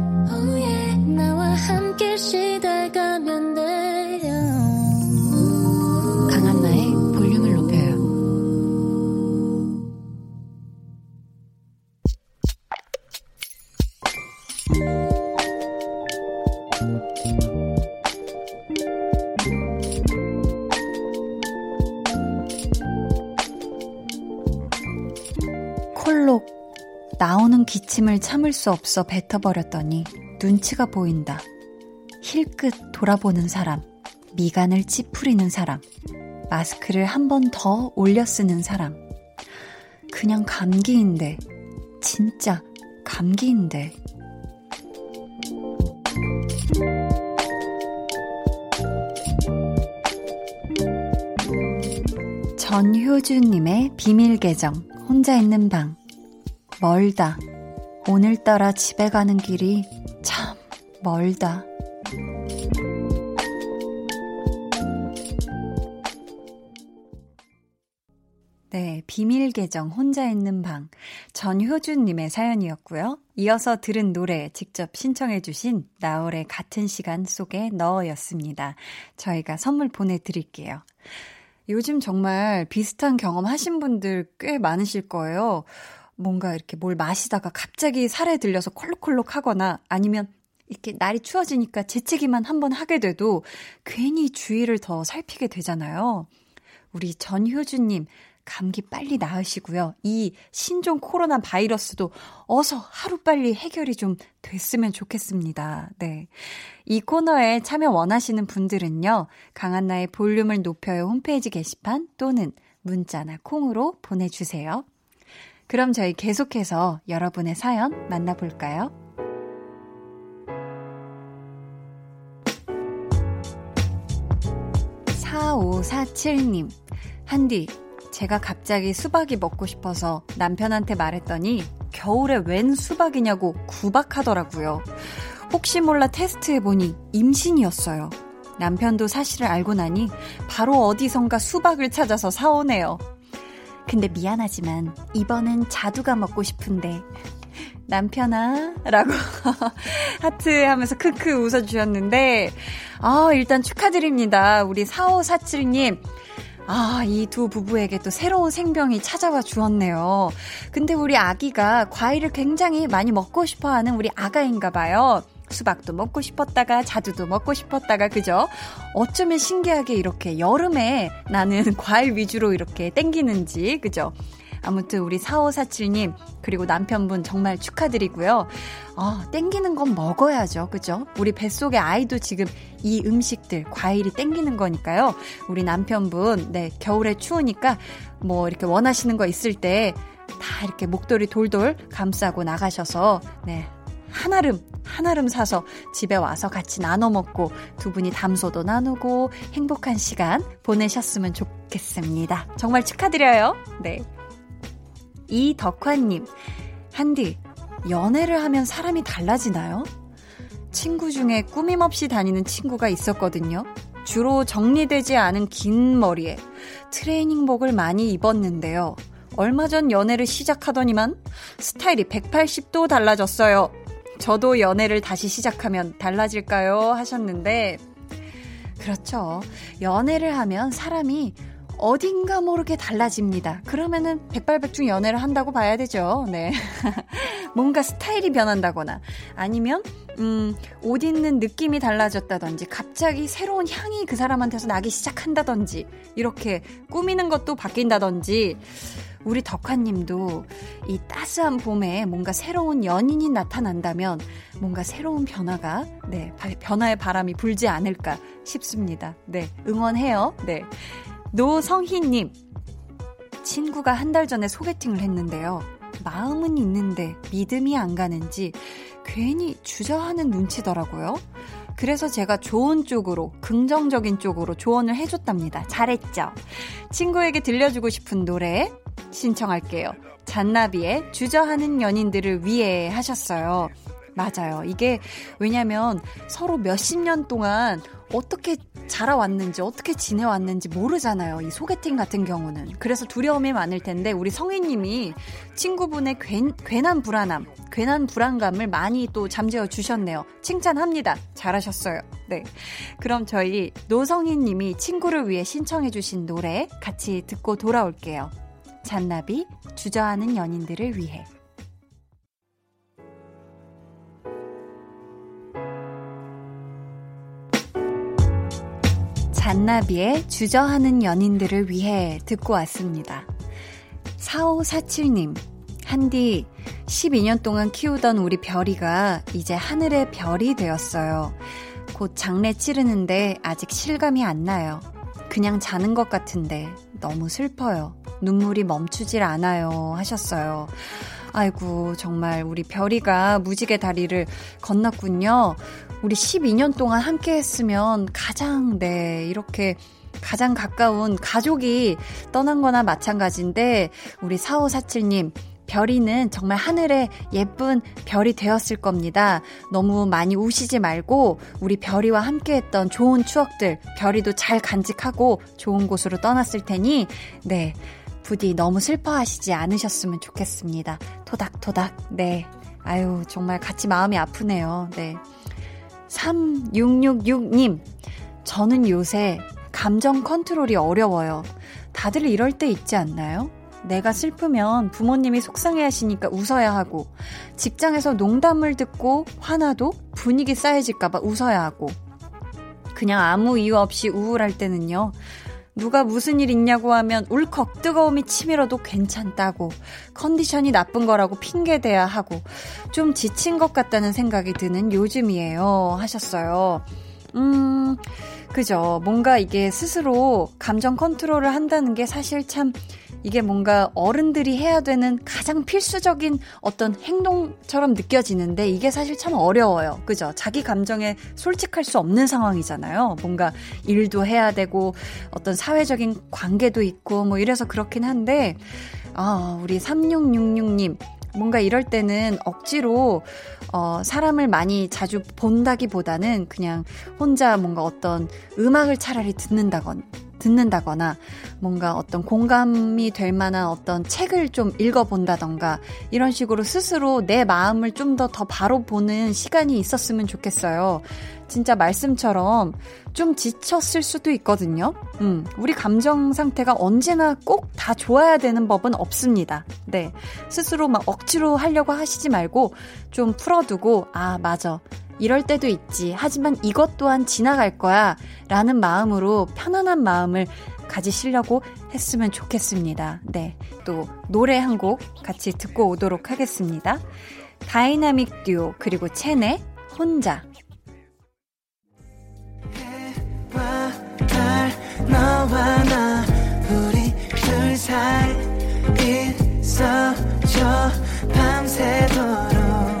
수 없어 뱉어버렸더니 눈치가 보인다. 힐끗 돌아보는 사람, 미간을 찌푸리는 사람, 마스크를 한 번 더 올려 쓰는 사람. 그냥 감기인데, 진짜 감기인데. 전효주님의 비밀 계정, 혼자 있는 방. 멀다. 오늘따라 집에 가는 길이 참 멀다. 네, 비밀 계정 혼자 있는 방 전효준 님의 사연이었고요. 이어서 들은 노래 직접 신청해 주신 나월의 같은 시간 속에 넣어였습니다. 저희가 선물 보내 드릴게요. 요즘 정말 비슷한 경험 하신 분들 꽤 많으실 거예요. 뭔가 이렇게 뭘 마시다가 갑자기 살에 들려서 콜록콜록 하거나 아니면 이렇게 날이 추워지니까 재채기만 한번 하게 돼도 괜히 주의를 더 살피게 되잖아요. 우리 전효주님, 감기 빨리 나으시고요. 이 신종 코로나 바이러스도 어서 하루빨리 해결이 좀 됐으면 좋겠습니다. 네. 이 코너에 참여 원하시는 분들은요, 강한나의 볼륨을 높여요 홈페이지 게시판 또는 문자나 콩으로 보내주세요. 그럼 저희 계속해서 여러분의 사연 만나볼까요? 4547님, 한디, 제가 갑자기 수박이 먹고 싶어서 남편한테 말했더니 겨울에 웬 수박이냐고 구박하더라고요. 혹시 몰라 테스트해보니 임신이었어요. 남편도 사실을 알고 나니 바로 어디선가 수박을 찾아서 사오네요. 근데 미안하지만 이번엔 자두가 먹고 싶은데 남편아 라고 하트 하면서 크크 웃어주셨는데 아 일단 축하드립니다. 우리 4547님 아, 이 두 부부에게 또 새로운 생명이 찾아와 주었네요. 근데 우리 아기가 과일을 굉장히 많이 먹고 싶어 하는 우리 아가인가 봐요. 수박도 먹고 싶었다가 자두도 먹고 싶었다가 그죠? 어쩌면 신기하게 이렇게 여름에 나는 과일 위주로 이렇게 땡기는지 그죠? 아무튼 우리 4547님 그리고 남편분 정말 축하드리고요. 어, 땡기는 건 먹어야죠. 그죠? 우리 뱃속의 아이도 지금 이 음식들 과일이 땡기는 거니까요. 우리 남편분 네, 겨울에 추우니까 뭐 이렇게 원하시는 거 있을 때 다 이렇게 목도리 돌돌 감싸고 나가셔서 네, 한아름, 한아름 사서 집에 와서 같이 나눠 먹고 두 분이 담소도 나누고 행복한 시간 보내셨으면 좋겠습니다. 정말 축하드려요. 네. 이덕환님, 한디, 연애를 하면 사람이 달라지나요? 친구 중에 꾸밈 없이 다니는 친구가 있었거든요. 주로 정리되지 않은 긴 머리에 트레이닝복을 많이 입었는데요. 얼마 전 연애를 시작하더니만 스타일이 180도 달라졌어요. 저도 연애를 다시 시작하면 달라질까요? 하셨는데, 그렇죠. 연애를 하면 사람이 어딘가 모르게 달라집니다. 그러면은 백발백중 연애를 한다고 봐야 되죠. 네. 뭔가 스타일이 변한다거나 아니면 음, 옷 입는 느낌이 달라졌다든지 갑자기 새로운 향이 그 사람한테서 나기 시작한다든지 이렇게 꾸미는 것도 바뀐다든지 우리 덕화님도 이 따스한 봄에 뭔가 새로운 연인이 나타난다면 뭔가 새로운 변화가, 네, 변화의 바람이 불지 않을까 싶습니다. 네, 응원해요. 네. 노성희님, 친구가 한 달 전에 소개팅을 했는데요. 마음은 있는데 믿음이 안 가는지 괜히 주저하는 눈치더라고요. 그래서 제가 좋은 쪽으로, 긍정적인 쪽으로 조언을 해줬답니다. 잘했죠? 친구에게 들려주고 싶은 노래 신청할게요. 잔나비의 주저하는 연인들을 위해 하셨어요. 맞아요. 이게 왜냐면 서로 몇십 년 동안 어떻게 자라왔는지 어떻게 지내왔는지 모르잖아요. 이 소개팅 같은 경우는. 그래서 두려움이 많을 텐데 우리 성희님이 친구분의 괜, 괜한 불안함, 괜한 불안감을 많이 또 잠재워 주셨네요. 칭찬합니다. 잘하셨어요. 네. 그럼 저희 노성희님이 친구를 위해 신청해 주신 노래 같이 듣고 돌아올게요. 잔나비 주저하는 연인들을 위해 잔나비의 주저하는 연인들을 위해 듣고 왔습니다. 4547님, 한디, 12년 동안 키우던 우리 별이가 이제 하늘의 별이 되었어요. 곧 장례 치르는데 아직 실감이 안 나요. 그냥 자는 것 같은데 너무 슬퍼요. 눈물이 멈추질 않아요. 하셨어요. 아이고, 정말 우리 별이가 무지개 다리를 건넜군요. 우리 12년 동안 함께 했으면 가장, 네, 이렇게 가장 가까운 가족이 떠난 거나 마찬가지인데, 우리 4547님, 별이는 정말 하늘에 예쁜 별이 되었을 겁니다. 너무 많이 우시지 말고 우리 별이와 함께 했던 좋은 추억들 별이도 잘 간직하고 좋은 곳으로 떠났을 테니 네. 부디 너무 슬퍼하시지 않으셨으면 좋겠습니다. 토닥토닥. 네. 아유, 정말 같이 마음이 아프네요. 네. 3666님. 저는 요새 감정 컨트롤이 어려워요. 다들 이럴 때 있지 않나요? 내가 슬프면 부모님이 속상해 하시니까 웃어야 하고, 직장에서 농담을 듣고 화나도 분위기 쌓여질까봐 웃어야 하고, 그냥 아무 이유 없이 우울할 때는요, 누가 무슨 일 있냐고 하면 울컥 뜨거움이 치밀어도 괜찮다고 컨디션이 나쁜 거라고 핑계대야 하고 좀 지친 것 같다는 생각이 드는 요즘이에요 하셨어요. 음, 그죠. 뭔가 이게 스스로 감정 컨트롤을 한다는 게 사실 참 이게 뭔가 어른들이 해야 되는 가장 필수적인 어떤 행동처럼 느껴지는데 이게 사실 참 어려워요. 그죠? 자기 감정에 솔직할 수 없는 상황이잖아요. 뭔가 일도 해야 되고 어떤 사회적인 관계도 있고 뭐 이래서 그렇긴 한데 아, 우리 3666님 뭔가 이럴 때는 억지로 어, 사람을 많이 자주 본다기보다는 그냥 혼자 뭔가 어떤 음악을 차라리 듣는다건 듣는다거나 뭔가 어떤 공감이 될 만한 어떤 책을 좀 읽어본다던가 이런 식으로 스스로 내 마음을 좀더더 바로 보는 시간이 있었으면 좋겠어요. 진짜 말씀처럼 좀 지쳤을 수도 있거든요. 음, 우리 감정 상태가 언제나 꼭 다 좋아야 되는 법은 없습니다. 네. 스스로 막 억지로 하려고 하시지 말고 좀 풀어두고, 아, 맞아. 이럴 때도 있지. 하지만 이것 또한 지나갈 거야. 라는 마음으로 편안한 마음을 가지시려고 했으면 좋겠습니다. 네. 또 노래 한 곡 같이 듣고 오도록 하겠습니다. 다이나믹 듀오 그리고 첸의 혼자 밤새도록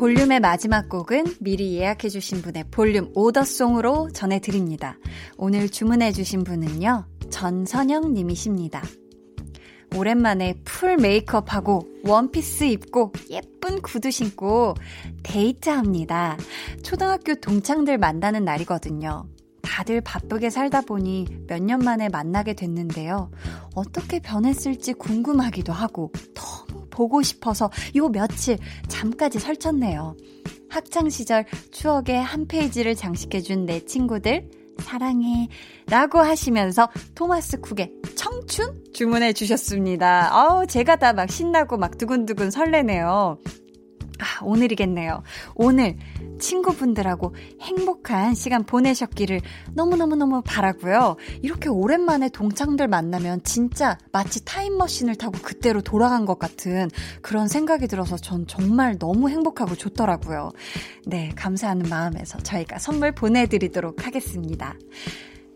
볼륨의 마지막 곡은 미리 예약해주신 분의 볼륨 order song으로 전해드립니다. 오늘 주문해주신 분은요, 전선영 님이십니다. 오랜만에 full 메이크업하고 원피스 입고 예쁜 구두 신고 데이트합니다. 초등학교 동창들 만나는 날이거든요. 다들 바쁘게 살다 보니 몇 년 만에 만나게 됐는데요. 어떻게 변했을지 궁금하기도 하고 너무 보고 싶어서 요 며칠 잠까지 설쳤네요. 학창시절 추억의 한 페이지를 장식해준 내 친구들 사랑해 라고 하시면서 토마스 쿡의 청춘 주문해 주셨습니다. 아우 제가 다 막 신나고 막 두근두근 설레네요. 아, 오늘이겠네요. 오늘 친구분들하고 행복한 시간 보내셨기를 너무너무너무 바라고요. 이렇게 오랜만에 동창들 만나면 진짜 마치 타임머신을 타고 그때로 돌아간 것 같은 그런 생각이 들어서 전 정말 너무 행복하고 좋더라고요. 네, 감사하는 마음에서 저희가 선물 보내드리도록 하겠습니다.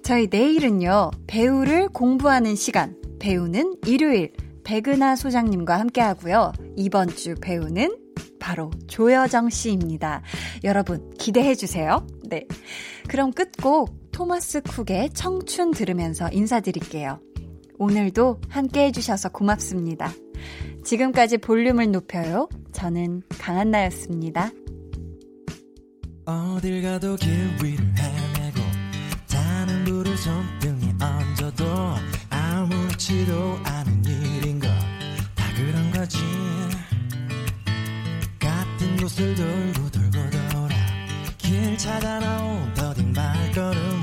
저희 내일은요, 배우를 공부하는 시간, 배우는 일요일, 백은하 소장님과 함께 하고요. 이번 주 배우는 바로 조여정 씨입니다. 여러분 기대해 주세요. 네. 그럼 끝곡 토마스 쿡의 청춘 들으면서 인사드릴게요. 오늘도 함께 해주셔서 고맙습니다. 지금까지 볼륨을 높여요. 저는 강한나였습니다. 어딜 가도 길 위를 헤매고 타는 불을 손등에 얹어도 아무렇지도 않은 일인 것다 그런 거지 옷을 돌고 돌고 돌아 길 찾아 나온 더딘 발걸음.